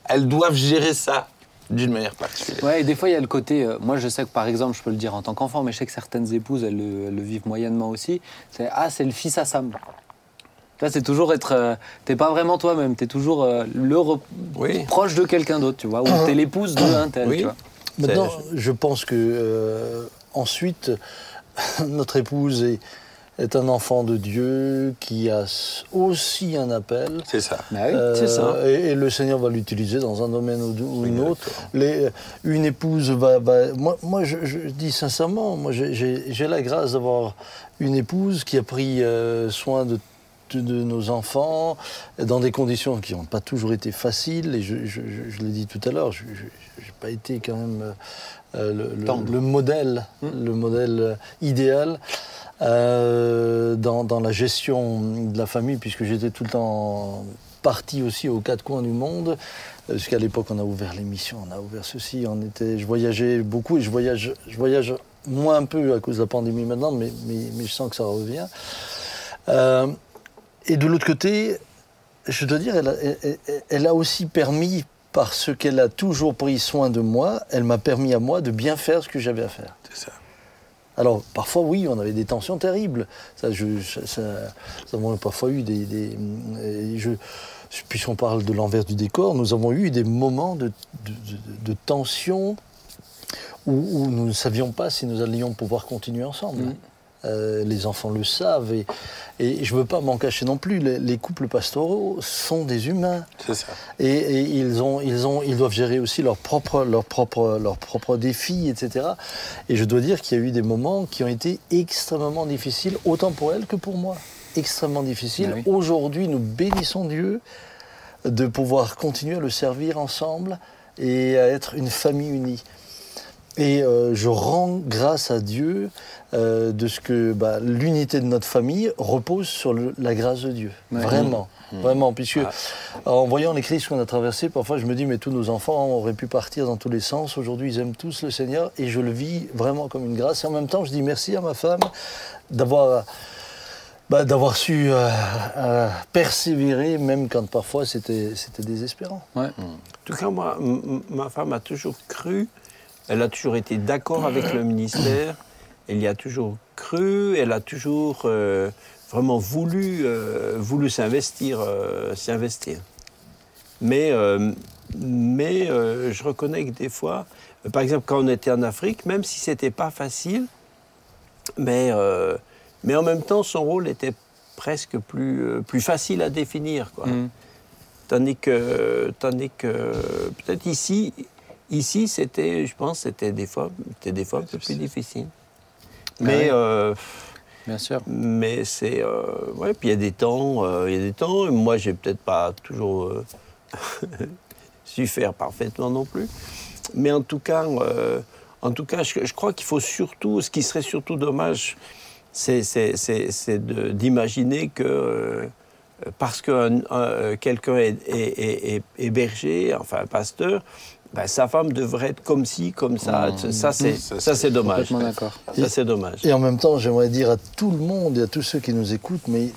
elles doivent gérer ça d'une manière particulière. Ouais, et des fois, il y a le côté. euh, moi, je sais que par exemple, je peux le dire en tant qu'enfant, mais je sais que certaines épouses, elles le, elles le vivent moyennement aussi. C'est Ah, c'est le fils à Sam. Là, c'est toujours être. euh, t'es pas vraiment toi-même, t'es toujours euh, le re- Oui. proche de quelqu'un d'autre, tu vois, ou t'es l'épouse de un tel, Oui. tu vois. Maintenant, je pense que euh, ensuite, notre épouse est, est un enfant de Dieu qui a aussi un appel. C'est ça. Bah oui. Euh, c'est ça. Et, et le Seigneur va l'utiliser dans un domaine ou, ou une autre. Les- une épouse va. va- moi, moi je, je dis sincèrement, moi, j'ai- j'ai j'ai la grâce d'avoir une épouse qui a pris euh, soin de, de, nos enfants dans des conditions qui n'ont pas toujours été faciles. Et je, je- je- je l'ai dit tout à l'heure, je n'ai pas été quand même euh, le, le- modèle, le modèle euh, idéal. euh, dans, dans la gestion de la famille, puisque j'étais tout le temps parti aussi aux quatre coins du monde. Parce qu'à l'époque, on a ouvert l'émission, on a ouvert ceci, on était, je voyageais beaucoup et je voyage, je voyage moins un peu à cause de la pandémie maintenant, mais, mais, mais je sens que ça revient. Euh, et de l'autre côté, je dois dire, elle a, elle- elle- elle a aussi permis, parce qu'elle a toujours pris soin de moi, elle m'a permis à moi de bien faire ce que j'avais à faire. C'est ça. Alors, parfois, oui, on avait des tensions terribles. Ça, je, ça, ça- avons parfois eu des. des- et je, puisqu'on parle de l'envers du décor, nous avons eu des moments de, de, de- de tension où, où nous ne savions pas si nous allions pouvoir continuer ensemble. Mm. Euh, les enfants le savent et, et je ne veux pas m'en cacher non plus. Les, les couples pastoraux sont des humains. C'est ça. Et, et ils, ont, ils, ont, ils doivent gérer aussi leurs propres, leurs propres défis, etc. Et je dois dire qu'il y a eu des moments qui ont été extrêmement difficiles, autant pour elle que pour moi. Extrêmement difficiles. Ah oui. Aujourd'hui, nous bénissons Dieu de pouvoir continuer à le servir ensemble et à être une famille unie. Et euh, je rends grâce à Dieu euh, de ce que bah, l'unité de notre famille repose sur le- la grâce de Dieu. Vraiment, vraiment. Puisque Ah. en voyant les crises qu'on a traversées, parfois je me dis, mais tous nos enfants auraient pu partir dans tous les sens. Aujourd'hui, ils aiment tous le Seigneur et je le vis vraiment comme une grâce. Et en même temps, je dis merci à ma femme d'avoir. bah, d'avoir su euh, euh, persévérer, même quand parfois c'était désespérant. Ouais. En tout cas, moi, ma femme a toujours cru, elle a toujours été d'accord avec le ministère, elle y a toujours cru, elle a toujours euh, vraiment voulu, euh, voulu s'investir. euh, s'investir. Mais, euh, mais je reconnais que des fois, par exemple, quand on était en Afrique, même si c'était pas facile, mais, mais en même temps, son rôle était presque plus, plus facile à définir. Quoi. Mm. Tandis que, tandis que peut-être ici, ici c'était, je pense, c'était des fois, c'était des fois un peu plus difficile. Mais, ouais. euh, Bien sûr. mais c'est, euh, ouais. Puis il y a des temps, euh, il y a des temps. et Moi, j'ai peut-être pas toujours euh, su faire parfaitement non plus. Mais en tout cas, euh, en tout cas, je, je crois qu'il faut surtout, ce qui serait surtout dommage, c'est, d'imaginer que euh, parce que un- un- quelqu'un est, est- est- est- est berger, enfin un pasteur, ben, sa femme devrait être comme ci, comme ça. Mmh. Ça, c'est, Ça, c'est dommage. Complètement d'accord. Ça, c'est dommage. Et en même temps, j'aimerais dire à tout le monde et à tous ceux qui nous écoutent, mais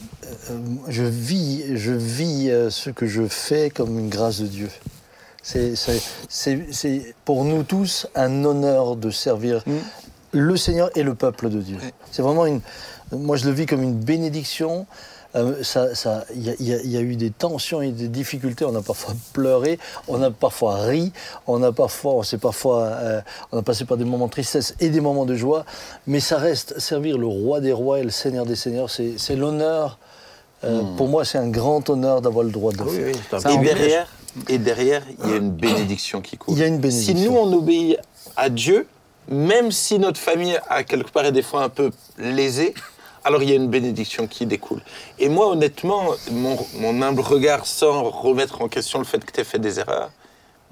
euh, je vis, je vis euh, ce que je fais comme une grâce de Dieu. C'est- C'est c'est- c'est pour nous tous un honneur de servir Mm. le Seigneur et le peuple de Dieu. C'est vraiment une. Moi, je le vis comme une bénédiction. Euh, ça- ça- Il y, a- il y a- il y a eu des tensions et des difficultés. On a parfois pleuré, on a parfois ri, on a parfois, on s'est parfois, euh, on a passé par des moments de tristesse et des moments de joie. Mais ça reste servir le roi des rois et le Seigneur des seigneurs. C'est c'est l'honneur. Euh, Pour moi, c'est un grand honneur d'avoir le droit de le Ah oui, faire. oui, Ça, Et derrière, et derrière, il y a une bénédiction qui coule. Il y a une Si bénédiction. nous, on obéit à Dieu, même si notre famille, à quelque part, est des fois un peu lésée, alors il y a une bénédiction qui découle. Et moi, honnêtement, mon, humble regard, sans remettre en question le fait que tu aies fait des erreurs,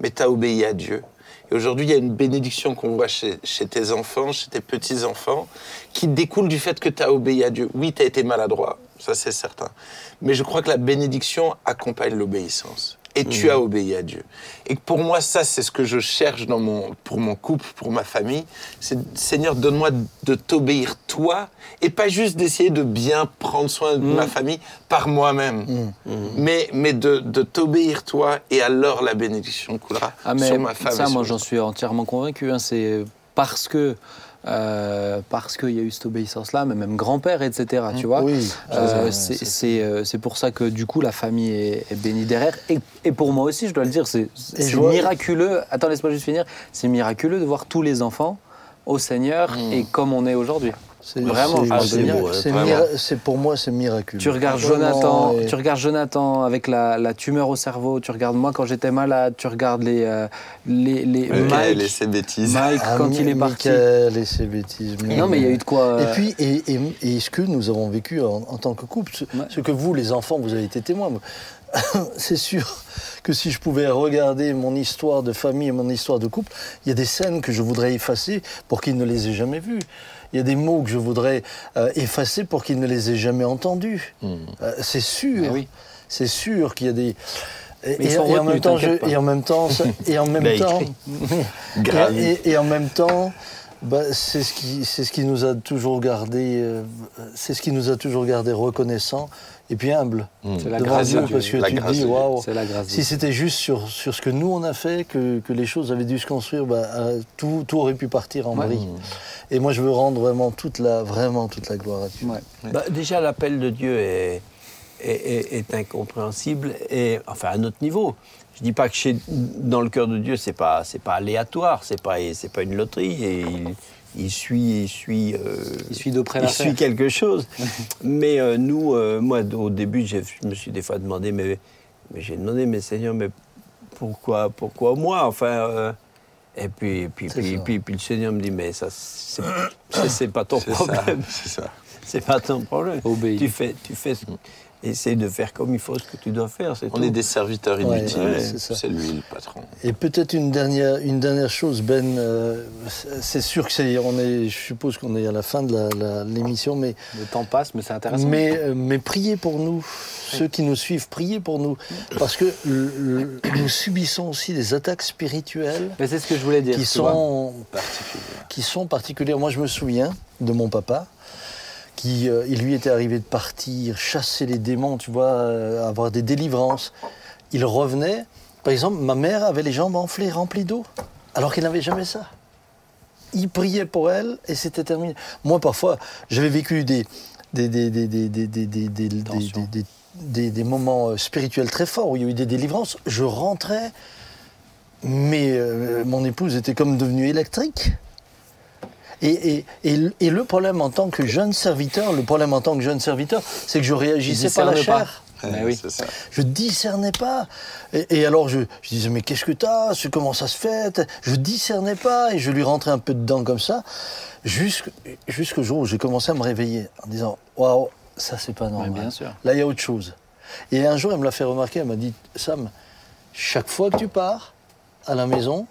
mais tu as obéi à Dieu. Et aujourd'hui, il y a une bénédiction qu'on voit chez, chez tes enfants, chez tes petits-enfants, qui découle du fait que tu as obéi à Dieu. Oui, tu as été maladroit, ça c'est certain. Mais je crois que la bénédiction accompagne l'obéissance. Et tu as obéi à Dieu. Et pour moi, ça, c'est ce que je cherche dans mon, pour mon couple, pour ma famille. C'est Seigneur, donne-moi de t'obéir toi, et pas juste d'essayer de bien prendre soin de ma famille par moi-même, mais, mais de, de t'obéir toi, et alors la bénédiction coulera Ah, mais sur ma femme. ça, moi, j'en suis entièrement convaincu. hein. C'est parce que. Euh, parce qu'il y a eu cette obéissance-là, mais même grand-père, etc. Tu vois Oui, Euh, c'est euh, c'est pour ça que du coup la famille est, est bénie derrière. Et, et pour moi aussi, je dois le dire, c'est miraculeux. Attends, laisse-moi juste finir. C'est miraculeux de voir tous les enfants au Seigneur Mm. et comme on est aujourd'hui. C'est- Vraiment, c'est- pour moi, c'est miraculeux. Tu regardes Jonathan, et- tu regardes Jonathan avec la, la tumeur au cerveau. Tu regardes moi quand j'étais malade. Tu regardes les euh, les, les Michael Mike, et ses bêtises. Mike Ah, quand il est parti. Michael et ses bêtises. Non, mais il y a eu de quoi. Et euh, puis, et, et- et ce que nous avons vécu en, en tant que couple, ce, Ouais. ce que vous, les enfants, vous avez été témoins, moi, c'est sûr que si je pouvais regarder mon histoire de famille et mon histoire de couple, il y a des scènes que je voudrais effacer pour qu'ils ne les aient jamais vues. Il y a des mots que je voudrais euh, effacer pour qu'ils ne les aient jamais entendus. Hmm. Euh, c'est sûr. Ah oui. C'est sûr qu'il y a des. Et, en même temps, je- et en même temps, et en même temps, et en même temps, Bah, c'est ce qui, c'est ce qui nous a toujours gardé, euh, c'est ce qui nous a toujours gardé reconnaissant et puis humble C'est la devant grâce Dieu, de Dieu. parce que La tu te grâce dis de Dieu. waouh. C'est la grâce de Si Dieu. c'était juste sur, sur ce que nous on a fait que, que les choses avaient dû se construire, bah, euh, tout, tout aurait pu partir en Ouais. vrille. Et moi je veux rendre vraiment toute la, vraiment toute la gloire à Dieu. Ouais. Bah, déjà, l'appel de Dieu est, est, est- est incompréhensible et enfin à notre niveau. Je dis pas que chez, dans le cœur de Dieu, c'est pas c'est pas aléatoire, c'est pas c'est pas une loterie et il, il suit il suit euh, Il suit de près il suit quelque chose. mais euh, nous, euh, moi, au début, je me suis des fois demandé, mais, mais j'ai demandé, mais Seigneur, mais pourquoi pourquoi moi Enfin. et puis, et puis, puis, puis, puis le Seigneur me dit, mais ça, c'est pas ton problème. C'est ça. C'est pas ton problème. Obéis. Tu fais, tu fais, essaye de faire comme il faut ce que tu dois faire. On tout. est des serviteurs Ouais, inutiles. ouais, c'est ça. c'est lui le patron. Et peut-être une dernière, une dernière chose, Ben, euh, c'est sûr que c'est, on est, je suppose qu'on est à la fin de l'émission, mais, Le temps passe, mais c'est intéressant. mais, euh, mais priez pour nous, ceux qui nous suivent, priez pour nous, parce que le- le- nous subissons aussi des attaques spirituelles Mais c'est ce que je voulais dire. qui sont, qui sont particulières. Moi, je me souviens de mon papa, il lui était arrivé de partir, chasser les démons, tu vois, avoir des délivrances. Il revenait. Par exemple, ma mère avait les jambes enflées, remplies d'eau, alors qu'elle n'avait jamais ça. Il priait pour elle et c'était terminé. Moi, parfois, j'avais vécu des, des, des, des, des moments spirituels très forts où il y a eu des délivrances. Je rentrais, mais mon épouse était comme devenue électrique. Et, et, et, le- et le problème en tant que jeune serviteur, le problème en tant que jeune serviteur, c'est que je réagissais par la pas. chair. Mais Ouais, oui. C'est ça. Je discernais pas. Et, et alors je, je disais mais qu'est-ce que t'as? Comment ça se fait? Je discernais pas et je lui rentrais un peu dedans comme ça, jusqu'- jusqu'au jour où j'ai commencé à me réveiller en disant waouh ça c'est pas normal. bien sûr. Là il y a autre chose. Et un jour elle me l'a fait remarquer. Elle m'a dit Sam, chaque fois que tu pars à la maison,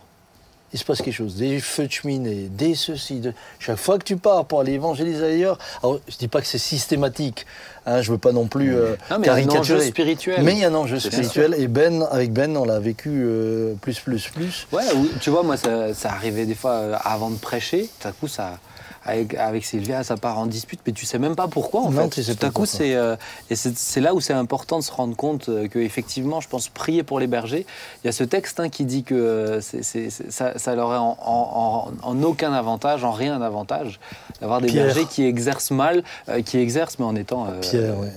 il se passe quelque chose. Des feux de cheminée, des ceci. De... Chaque fois que tu pars pour aller évangéliser ailleurs, alors je dis pas que c'est systématique. Hein, je veux pas non plus euh, Non, mais il y a un enjeu caricaturer. spirituel. Mais il y a un enjeu spirituel. Et Ben, avec Ben, on l'a vécu euh, plus, plus, plus. Ouais, ou- tu vois, moi, ça, ça arrivait des fois euh, avant de prêcher. Tout à coup, ça, avec, avec Sylvia, ça part en dispute, mais tu sais même pas pourquoi, en Non, fait. tu sais Tout à coup, c'est euh, et c'est là où c'est important de se rendre compte euh, que effectivement, je pense prier pour les bergers. Il y a ce texte hein, qui dit que euh, ça, ça leur est en, en- en- en aucun avantage, en rien d'avantage, d'avoir des Pierre. bergers qui exercent mal, euh, qui exercent mais en étant euh, Pierre, ouais.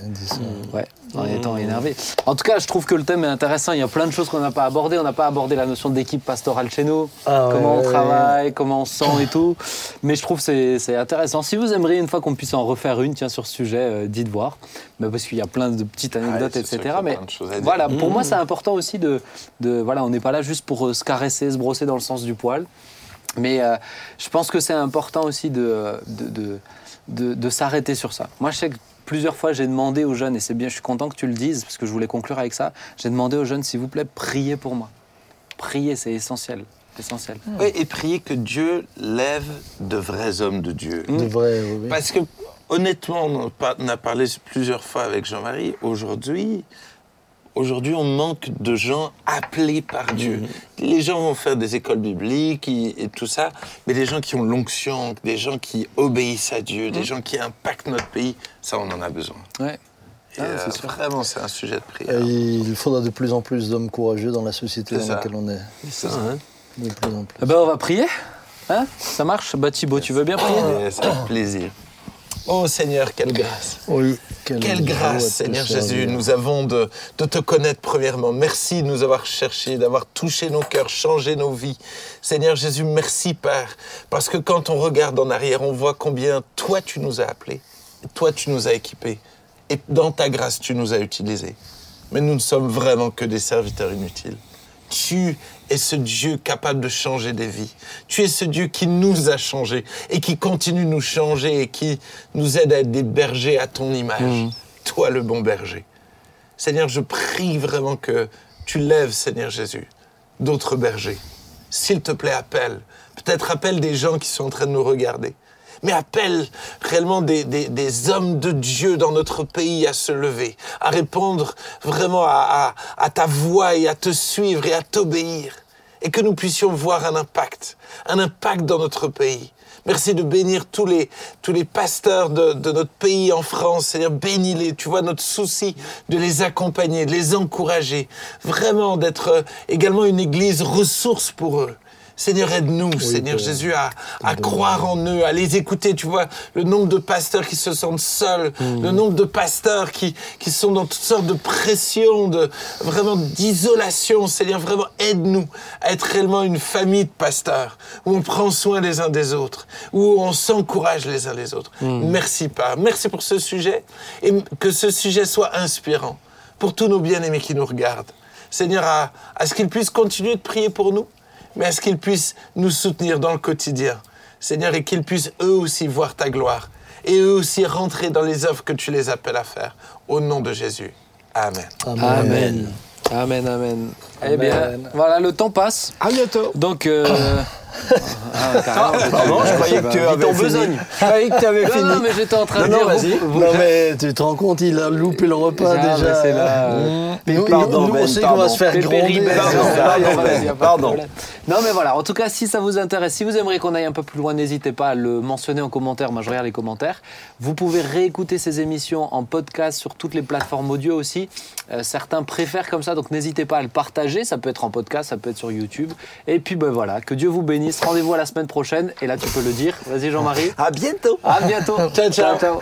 Ouais, en étant énervé. En tout cas, je trouve que le thème est intéressant. Il y a plein de choses qu'on n'a pas abordées. On n'a pas abordé la notion d'équipe pastorale chez nous, Ah ouais, comment on ouais, travaille, comment on se sent et tout. Mais je trouve que c'est c'est intéressant. Si vous aimeriez une fois qu'on puisse en refaire une, tiens, sur ce sujet, euh, dites voir. Mais parce qu'il y a plein de petites anecdotes, c'est sûr etc. Mais voilà, pour moi, c'est important aussi de, de voilà, on n'est pas là juste pour euh, se caresser, se brosser dans le sens du poil. Mais euh, je pense que c'est important aussi de, de, de, de- de s'arrêter sur ça. Moi, je sais que plusieurs fois, j'ai demandé aux jeunes, et c'est bien, je suis content que tu le dises, parce que je voulais conclure avec ça, j'ai demandé aux jeunes, s'il vous plaît, priez pour moi. Priez, c'est essentiel. Essentiel. Oui, et prier que Dieu lève de vrais hommes de Dieu. De oui. Parce que, honnêtement, on a parlé plusieurs fois avec Jean-Marie, aujourd'hui, aujourd'hui, on manque de gens appelés par Dieu. Les gens vont faire des écoles bibliques et, et tout ça, mais des gens qui ont l'onction, des gens qui obéissent à Dieu, des gens qui impactent notre pays, ça, on en a besoin. Ouais. Ah, euh, c'est vraiment, c'est un sujet de Et prière. il faudra de plus en plus d'hommes courageux dans la société dans ça. laquelle on est. C'est ça, hein. De plus en plus. Eh ben, on va prier. Hein? Ça marche? Bah, Thibaut, tu veux bien prier? C'est avec plaisir. Oh Seigneur, quelle grâce. Oui. Quelle grâce, Seigneur servir. Jésus, nous avons de, de te connaître premièrement. Merci de nous avoir cherchés, d'avoir touché nos cœurs, changé nos vies. Seigneur Jésus, merci Père, parce que quand on regarde en arrière, on voit combien toi tu nous as appelés, toi tu nous as équipés, et dans ta grâce tu nous as utilisés. Mais nous ne sommes vraiment que des serviteurs inutiles. Tu es ce Dieu capable de changer des vies. Tu es ce Dieu qui nous a changés et qui continue de nous changer et qui nous aide à être des bergers à ton image. Toi, le bon berger. Seigneur, je prie vraiment que tu lèves, Seigneur Jésus, d'autres bergers. S'il te plaît, appelle. Peut-être appelle des gens qui sont en train de nous regarder. Mais appelle réellement des, des- des hommes de Dieu dans notre pays à se lever, à répondre vraiment à, à- à ta voix et à te suivre et à t'obéir. Et que nous puissions voir un impact, un impact dans notre pays. Merci de bénir tous les, tous les pasteurs de, de notre pays en France. Seigneur, bénis-les. Tu vois notre souci de les accompagner, de les encourager. Vraiment d'être euh, également une église ressource pour eux. Seigneur, aide-nous, Seigneur Jésus, à, à croire en eux, à les écouter. Tu vois, le nombre de pasteurs qui se sentent seuls, le nombre de pasteurs qui, qui sont dans toutes sortes de pressions, de, vraiment d'isolation. Seigneur, vraiment, aide-nous à être réellement une famille de pasteurs, où on prend soin les uns des autres, où on s'encourage les uns les autres. Merci, Père. Merci pour ce sujet, et que ce sujet soit inspirant pour tous nos bien-aimés qui nous regardent. Seigneur, à, à ce qu'ils puissent continuer de prier pour nous, mais à ce qu'ils puissent nous soutenir dans le quotidien. Seigneur, et qu'ils puissent eux aussi voir ta gloire, et eux aussi rentrer dans les œuvres que tu les appelles à faire? Au nom de Jésus. Amen. Amen. Amen, amen. Eh bien, voilà, le temps passe. À bientôt. Donc, euh, ah, carrément, Pardon, je croyais que tu avais en fini. besogne. Je croyais que tu avais Non, fini. non, mais j'étais en train de Non, dire. non, vas-y. vous- Non mais tu te rends compte, il a loupé le repas Ah, déjà. mais c'est là, Mmh. Nous, Pardon, nous, on Ben, sait qu'on va se faire gronder. Pardon, pardon, Ben, de. Non mais voilà, en tout cas si ça vous intéresse, si vous aimeriez qu'on aille un peu plus loin, n'hésitez pas à le mentionner en commentaire, moi je regarde les commentaires. Vous pouvez réécouter ces émissions en podcast sur toutes les plateformes audio aussi. Euh, certains préfèrent comme ça, donc n'hésitez pas à le partager, ça peut être en podcast, ça peut être sur YouTube. Et puis ben voilà, que Dieu vous bénisse, rendez-vous à la semaine prochaine, et là tu peux le dire. Vas-y Jean-Marie. À bientôt. À bientôt. Ciao, ciao. ciao.